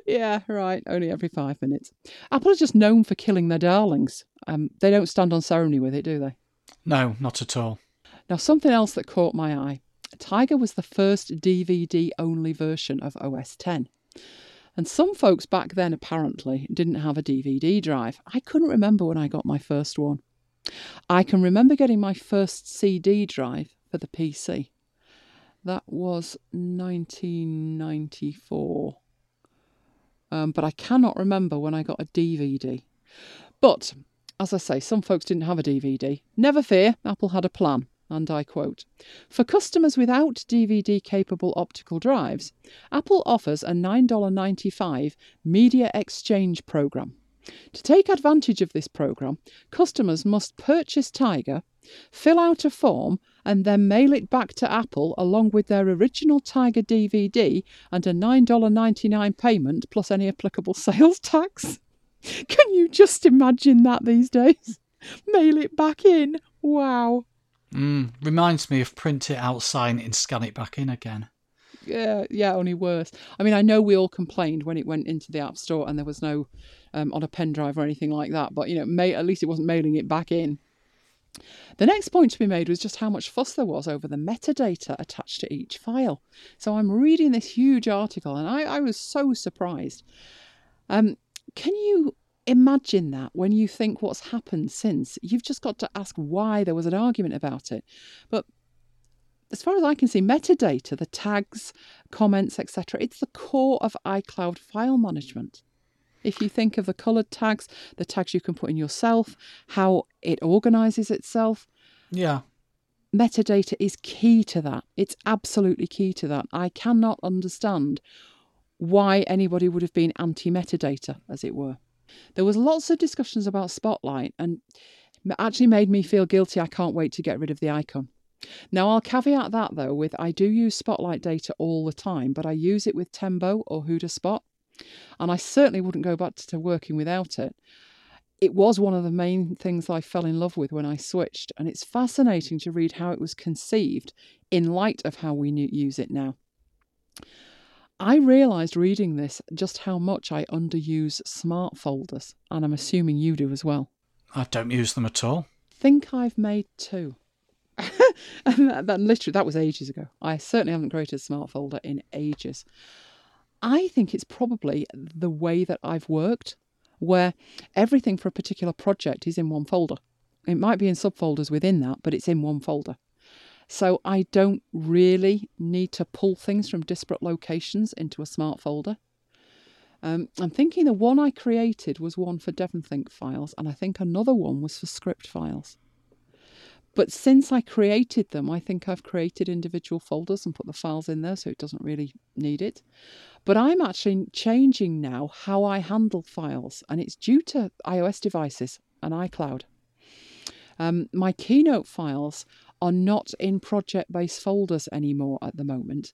Yeah, right, only every five minutes. Apple is just known for killing their darlings. Um, they don't stand on ceremony with it, do they? No, not at all. Now, something else that caught my eye Tiger was the first DVD only version of OS 10. And some folks back then apparently didn't have a DVD drive. I couldn't remember when I got my first one. I can remember getting my first CD drive for the PC. That was 1994. Um, but I cannot remember when I got a DVD. But, as I say, some folks didn't have a DVD. Never fear, Apple had a plan. And I quote For customers without DVD capable optical drives, Apple offers a $9.95 media exchange program. To take advantage of this program, customers must purchase Tiger, fill out a form, and then mail it back to Apple along with their original Tiger DVD and a $9.99 payment plus any applicable [laughs] sales tax. Can you just imagine that these days? Mail it back in. Wow. Mm, reminds me of print it out, sign it, and scan it back in again. Yeah, yeah, only worse. I mean, I know we all complained when it went into the App Store and there was no um, on a pen drive or anything like that, but you know, ma- at least it wasn't mailing it back in. The next point to be made was just how much fuss there was over the metadata attached to each file. So I'm reading this huge article and I, I was so surprised. Um, can you imagine that when you think what's happened since? You've just got to ask why there was an argument about it. But as far as I can see, metadata, the tags, comments, etc., it's the core of iCloud file management. If you think of the coloured tags, the tags you can put in yourself, how it organises itself, Yeah. metadata is key to that. It's absolutely key to that. I cannot understand why anybody would have been anti metadata, as it were. There was lots of discussions about Spotlight and it actually made me feel guilty. I can't wait to get rid of the icon. Now, I'll caveat that though with I do use Spotlight data all the time, but I use it with Tembo or HoudahSpot, and I certainly wouldn't go back to working without it. It was one of the main things I fell in love with when I switched, and it's fascinating to read how it was conceived in light of how we use it now. I realised reading this just how much I underuse smart folders, and I'm assuming you do as well. I don't use them at all. Think I've made two. [laughs] and that, that literally that was ages ago. I certainly haven't created a smart folder in ages. I think it's probably the way that I've worked, where everything for a particular project is in one folder. It might be in subfolders within that, but it's in one folder. So I don't really need to pull things from disparate locations into a smart folder. Um, I'm thinking the one I created was one for DevonThink files, and I think another one was for script files. But since I created them, I think I've created individual folders and put the files in there so it doesn't really need it. But I'm actually changing now how I handle files, and it's due to iOS devices and iCloud. Um, my Keynote files are not in project based folders anymore at the moment.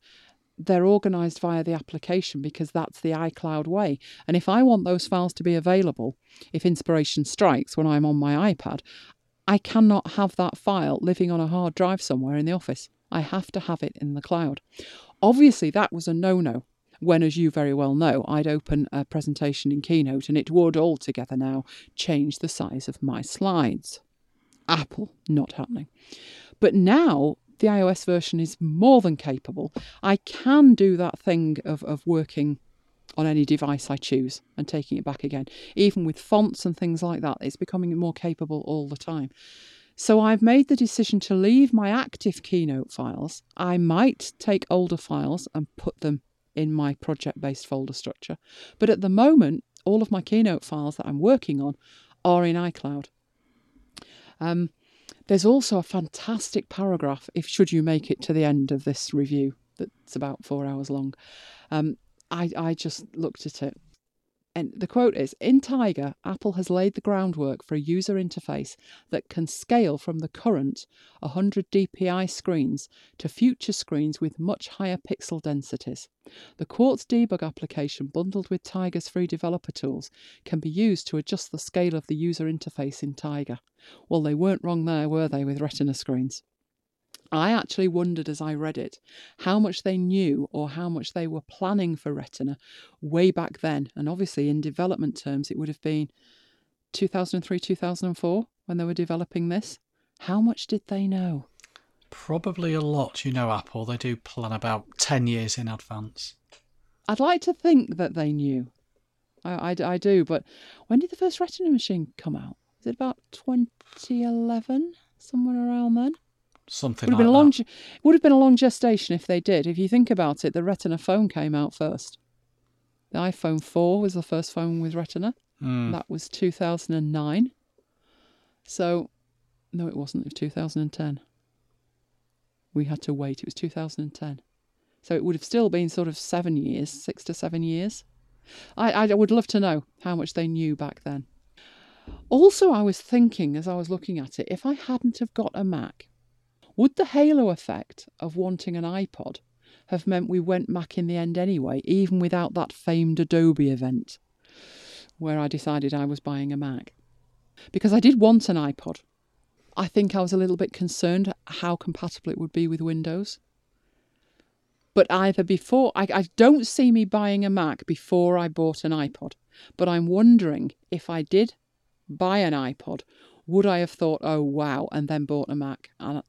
They're organized via the application because that's the iCloud way. And if I want those files to be available, if inspiration strikes when I'm on my iPad, I cannot have that file living on a hard drive somewhere in the office. I have to have it in the cloud. Obviously, that was a no no when, as you very well know, I'd open a presentation in Keynote and it would altogether now change the size of my slides. Apple, not happening. But now the iOS version is more than capable. I can do that thing of, of working on any device I choose and taking it back again. Even with fonts and things like that, it's becoming more capable all the time. So I've made the decision to leave my active Keynote files. I might take older files and put them in my project based folder structure. But at the moment, all of my Keynote files that I'm working on are in iCloud. Um, there's also a fantastic paragraph, if should you make it to the end of this review, that's about four hours long. Um, I, I just looked at it. And the quote is In Tiger, Apple has laid the groundwork for a user interface that can scale from the current 100 dpi screens to future screens with much higher pixel densities. The Quartz debug application, bundled with Tiger's free developer tools, can be used to adjust the scale of the user interface in Tiger. Well, they weren't wrong there, were they, with Retina screens? I actually wondered as I read it how much they knew or how much they were planning for Retina way back then. And obviously, in development terms, it would have been 2003, 2004 when they were developing this. How much did they know? Probably a lot. You know, Apple, they do plan about 10 years in advance. I'd like to think that they knew. I, I, I do, but when did the first Retina machine come out? Is it about 2011? Somewhere around then? Something would have like been a long that. would have been a long gestation if they did. If you think about it, the Retina phone came out first. The iPhone 4 was the first phone with Retina. Mm. That was 2009. So, no, it wasn't. It was 2010. We had to wait. It was 2010. So it would have still been sort of seven years, six to seven years. I, I would love to know how much they knew back then. Also, I was thinking as I was looking at it, if I hadn't have got a Mac, would the halo effect of wanting an iPod have meant we went Mac in the end anyway, even without that famed Adobe event where I decided I was buying a Mac? Because I did want an iPod. I think I was a little bit concerned how compatible it would be with Windows. But either before, I, I don't see me buying a Mac before I bought an iPod. But I'm wondering if I did buy an iPod, would I have thought, oh wow, and then bought a Mac? And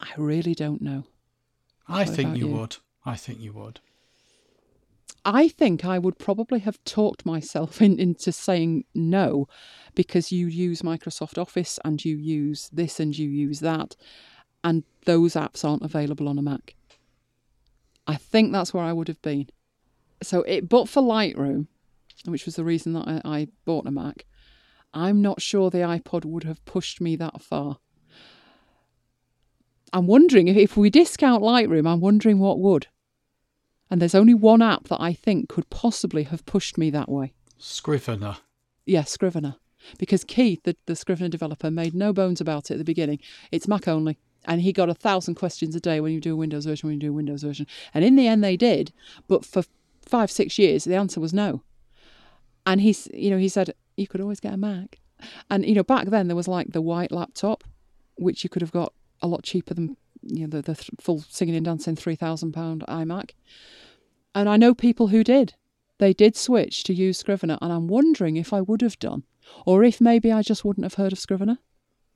I really don't know. I What think you you? would. I think you would. I think I would probably have talked myself in, into saying no because you use Microsoft Office and you use this and you use that, and those apps aren't available on a Mac. I think that's where I would have been. So it, but for Lightroom, which was the reason that I, I bought a Mac, I'm not sure the iPod would have pushed me that far. I'm wondering if, if we discount Lightroom, I'm wondering what would. And there's only one app that I think could possibly have pushed me that way. Scrivener. Yeah, Scrivener. Because Keith, the, the Scrivener developer, made no bones about it at the beginning. It's Mac only. And he got a thousand questions a day when you do a Windows version, when you do a Windows version. And in the end, they did. But for five, six years, the answer was no. And he's, you know, he said, you could always get a Mac. And, you know, back then there was like the white laptop, which you could have got a lot cheaper than, you know, the, the th- full singing and dancing £3,000 iMac. And I know people who did. They did switch to use Scrivener, and I'm wondering if I would have done, or if maybe I just wouldn't have heard of Scrivener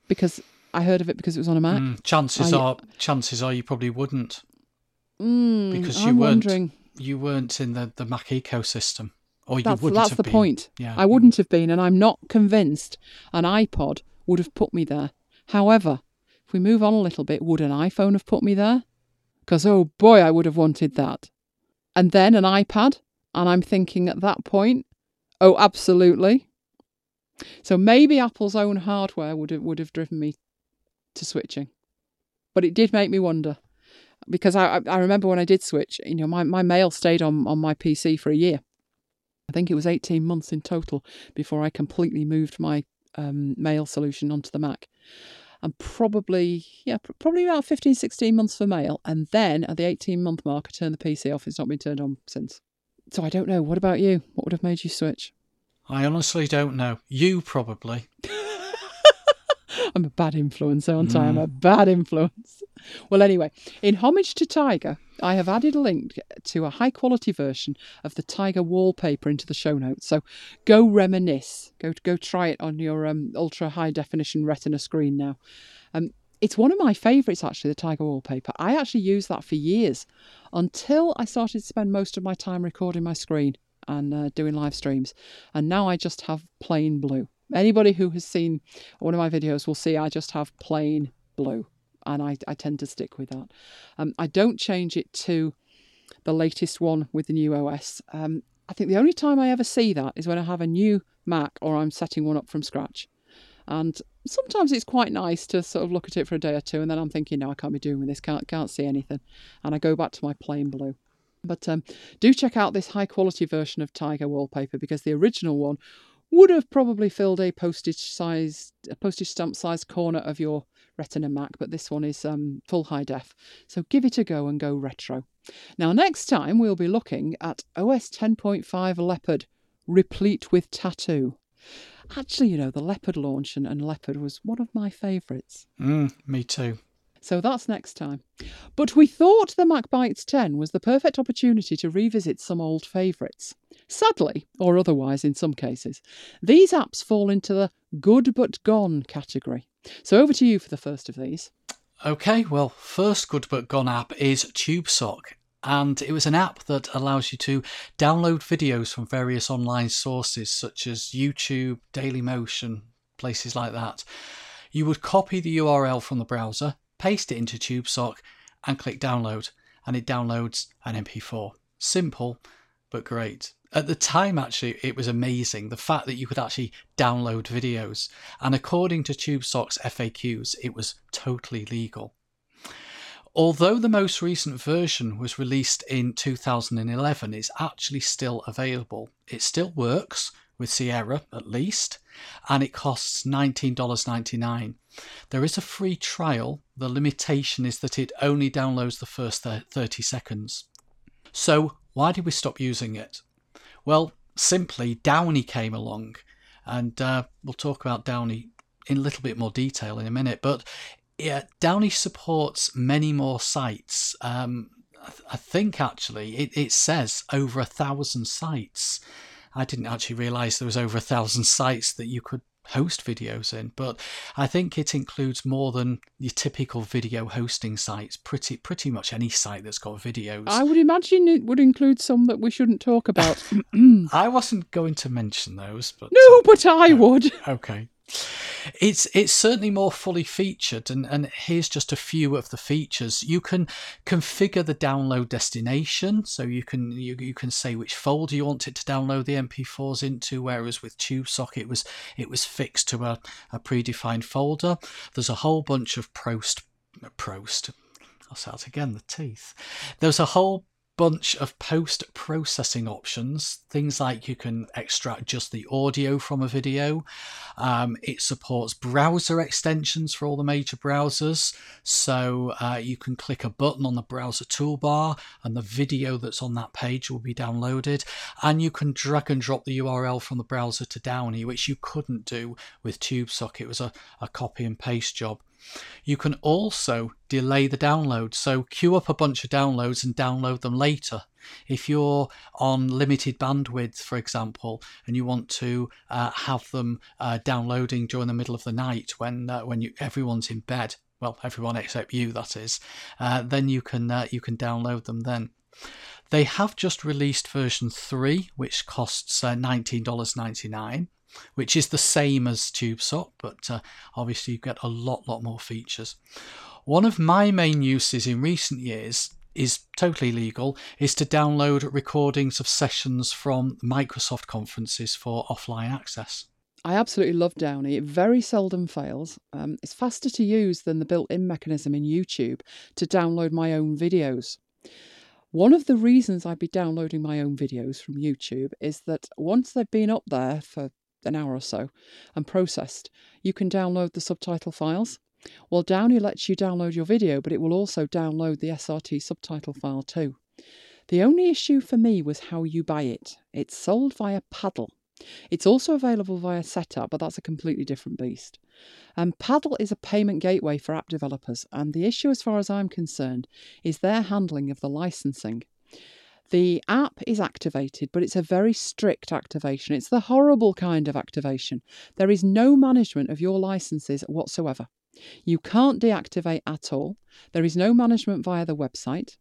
because I heard of it because it was on a Mac. Mm, chances I- are, chances are, you probably wouldn't Mm, because you I'm weren't wondering. you weren't in the, the Mac ecosystem, or you That's, wouldn't that's have the been. point. Yeah, I wouldn't have been, and I'm not convinced an iPod would have put me there. However, we move on a little bit, would an iPhone have put me there? Because, oh boy, I would have wanted that. And then an iPad, and I'm thinking at that point, oh, absolutely. So maybe Apple's own hardware would have, would have driven me to switching, but it did make me wonder because I, I I remember when I did switch, you know, my, my mail stayed on, on my PC for a year. I think it was 18 months in total before I completely moved my um, mail solution onto the Mac. And probably, yeah, probably about 15, 16 months for mail. And then at the 18 month mark, I turned the PC off. It's not been turned on since. So I don't know. What about you? What would have made you switch? I honestly don't know. You probably. [laughs] I'm a bad influence, aren't I? I'm mm. a bad influence. Well, anyway, in homage to Tiger, I have added a link to a high quality version of the Tiger wallpaper into the show notes. So go reminisce. Go go try it on your um, ultra high definition Retina screen now. Um, it's one of my favourites actually, the Tiger wallpaper. I actually used that for years until I started to spend most of my time recording my screen and uh, doing live streams. And now I just have plain blue. Anybody who has seen one of my videos will see I just have plain blue, and I, I tend to stick with that. Um, I don't change it to the latest one with the new OS. Um, I think the only time I ever see that is when I have a new Mac or I'm setting one up from scratch. And sometimes it's quite nice to sort of look at it for a day or two, and then I'm thinking, no, I can't be doing with this, can't can't see anything, and I go back to my plain blue. But um, do check out this high quality version of Tiger wallpaper because the original one would have probably filled a postage size, a postage stamp sized corner of your Retina Mac, but this one is um, full high def. So give it a go and go retro. Now, next time we'll be looking at OS 10.5 Leopard, replete with tattoo. Actually, you know, the Leopard launch and, and Leopard was one of my favourites. Mm, me too. So that's next time. But we thought the Mac Bites 10 was the perfect opportunity to revisit some old favourites. Sadly, or otherwise in some cases, these apps fall into the good but gone category. So over to you for the first of these. Okay, well, first good but gone app is TubeSock. And it was an app that allows you to download videos from various online sources such as YouTube, Dailymotion, places like that. You would copy the URL from the browser, paste it into TubeSock, and click download, and it downloads an MP4. Simple, but great. At the time, actually, it was amazing the fact that you could actually download videos. And according to TubeSock's FAQs, it was totally legal. Although the most recent version was released in 2011, it's actually still available. It still works with Sierra at least, and it costs $19.99. There is a free trial. The limitation is that it only downloads the first 30 seconds. So, why did we stop using it? Well, simply Downie came along, and uh, we'll talk about Downie in a little bit more detail in a minute. But yeah, Downie supports many more sites. Um, I, th- I think actually it, it says over a thousand sites. I didn't actually realise there was over a thousand sites that you could host videos in, but I think it includes more than your typical video hosting sites. Pretty pretty much any site that's got videos. I would imagine it would include some that we shouldn't talk about. [coughs] I wasn't going to mention those, but no, but I oh, would. Okay. It's it's certainly more fully featured, and, and here's just a few of the features. You can configure the download destination, so you can you, you can say which folder you want it to download the MP4s into. Whereas with TubeSock, it was it was fixed to a, a predefined folder. There's a whole bunch of prost prost. I'll say it again. The teeth. There's a whole bunch of post processing options. Things like you can extract just the audio from a video. Um, it supports browser extensions for all the major browsers. So uh, you can click a button on the browser toolbar and the video that's on that page will be downloaded. And you can drag and drop the URL from the browser to Downie, which you couldn't do with TubeSock. It was a, a copy and paste job. You can also delay the download. So queue up a bunch of downloads and download them later. If you're on limited bandwidth, for example, and you want to uh, have them uh, downloading during the middle of the night when uh, when you, everyone's in bed, well, everyone except you, that is, uh, then you can uh, you can download them then. They have just released version 3, which costs uh, $19.99 which is the same as TubeSock, but uh, obviously you get a lot, lot more features. One of my main uses in recent years is totally legal is to download recordings of sessions from Microsoft conferences for offline access. I absolutely love Downie. It very seldom fails. Um, it's faster to use than the built in mechanism in YouTube to download my own videos. One of the reasons I'd be downloading my own videos from YouTube is that once they've been up there for an hour or so and processed, you can download the subtitle files. Well, Downie lets you download your video, but it will also download the SRT subtitle file too. The only issue for me was how you buy it. It's sold via Paddle. It's also available via Setapp, but that's a completely different beast. Um, Paddle is a payment gateway for app developers, and the issue, as far as I'm concerned, is their handling of the licensing. The app is activated, but it's a very strict activation. It's the horrible kind of activation. There is no management of your licenses whatsoever. You can't deactivate at all. There is no management via the website.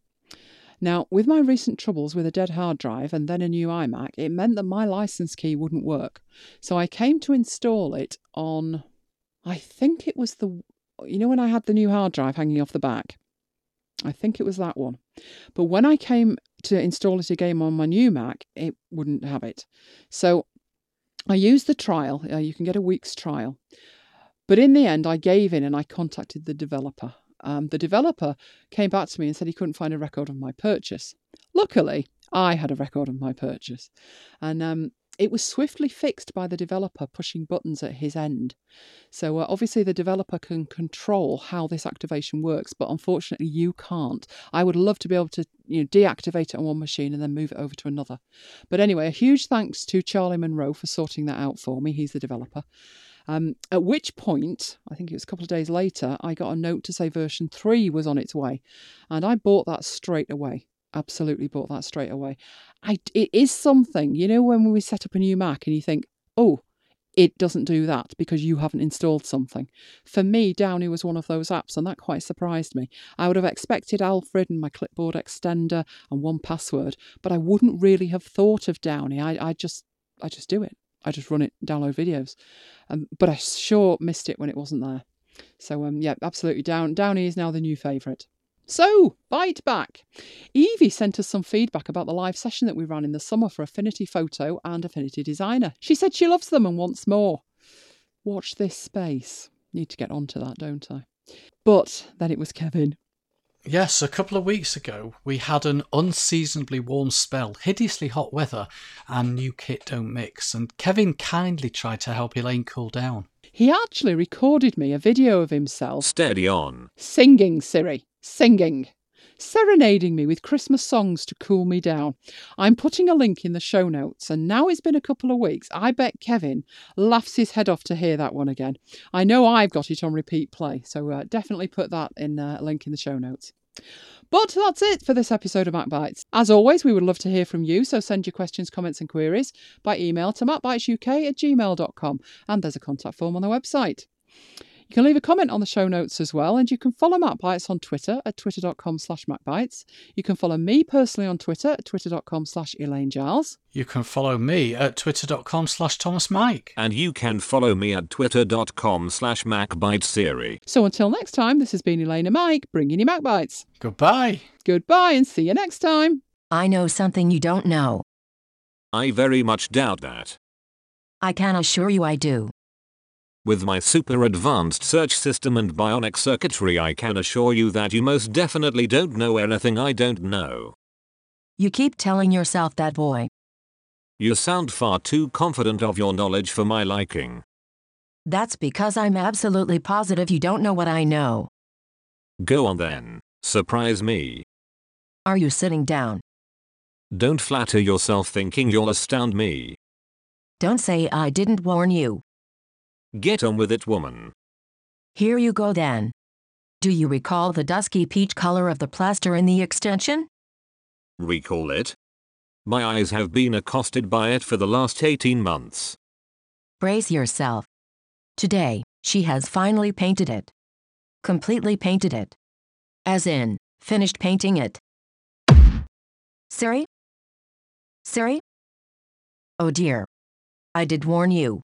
Now, with my recent troubles with a dead hard drive and then a new iMac, it meant that my license key wouldn't work. So I came to install it on, I think it was the, you know, when I had the new hard drive hanging off the back? I think it was that one. But when I came to install it again on my new Mac, it wouldn't have it. So I used the trial. Uh, you can get a week's trial. But in the end, I gave in and I contacted the developer. Um, the developer came back to me and said he couldn't find a record of my purchase. Luckily, I had a record of my purchase. And um, it was swiftly fixed by the developer pushing buttons at his end. So uh, obviously the developer can control how this activation works, but unfortunately you can't. I would love to be able to you know deactivate it on one machine and then move it over to another. But anyway, a huge thanks to Charlie Monroe for sorting that out for me. He's the developer. Um, at which point, I think it was a couple of days later, I got a note to say version 3 was on its way. And I bought that straight away. Absolutely bought that straight away. I, it is something, you know, when we set up a new Mac and you think, oh, it doesn't do that because you haven't installed something. For me, Downie was one of those apps, and that quite surprised me. I would have expected Alfred and my clipboard extender and 1Password, but I wouldn't really have thought of Downie. I, I just I just do it. I just run it, download videos. Um, but I sure missed it when it wasn't there. So um, yeah, absolutely. Down Downie is now the new favourite. So, bite back. Evie sent us some feedback about the live session that we ran in the summer for Affinity Photo and Affinity Designer. She said she loves them and wants more. Watch this space. Need to get onto that, don't I? But then it was Kevin. Yes, a couple of weeks ago, we had an unseasonably warm spell, hideously hot weather, and new kit don't mix, and Kevin kindly tried to help Elaine cool down. He actually recorded me a video of himself Steady on. singing, Siri, singing, serenading me with Christmas songs to cool me down. I'm putting a link in the show notes, and now it's been a couple of weeks. I bet Kevin laughs his head off to hear that one again. I know I've got it on repeat play, so uh, definitely put that in a link in the show notes. But that's it for this episode of MacBites. As always, we would love to hear from you, so send your questions, comments, and queries by email to macbitesuk at gmail.com, and there's a contact form on the website. You can leave a comment on the show notes as well, and you can follow MacBites on Twitter at twitter.com slash MacBites. You can follow me personally on Twitter at twitter.com slash Elaine Giles. You can follow me at twitter.com slash Thomas Mike. And you can follow me at twitter.com slash macbitesiri. So until next time, this has been Elaine and Mike bringing you MacBites. Goodbye. Goodbye and see you next time. I know something you don't know. I very much doubt that. I can assure you I do. With my super advanced search system and bionic circuitry I can assure you that you most definitely don't know anything I don't know. You keep telling yourself that, boy. You sound far too confident of your knowledge for my liking. That's because I'm absolutely positive you don't know what I know. Go on then. Surprise me. Are you sitting down? Don't flatter yourself thinking you'll astound me. Don't say I didn't warn you. Get on with it, woman. Here you go then. Do you recall the dusky peach color of the plaster in the extension? Recall it? My eyes have been accosted by it for the last 18 months. Brace yourself. Today, she has finally painted it. Completely painted it. As in, finished painting it. Siri? Siri? Oh dear. I did warn you.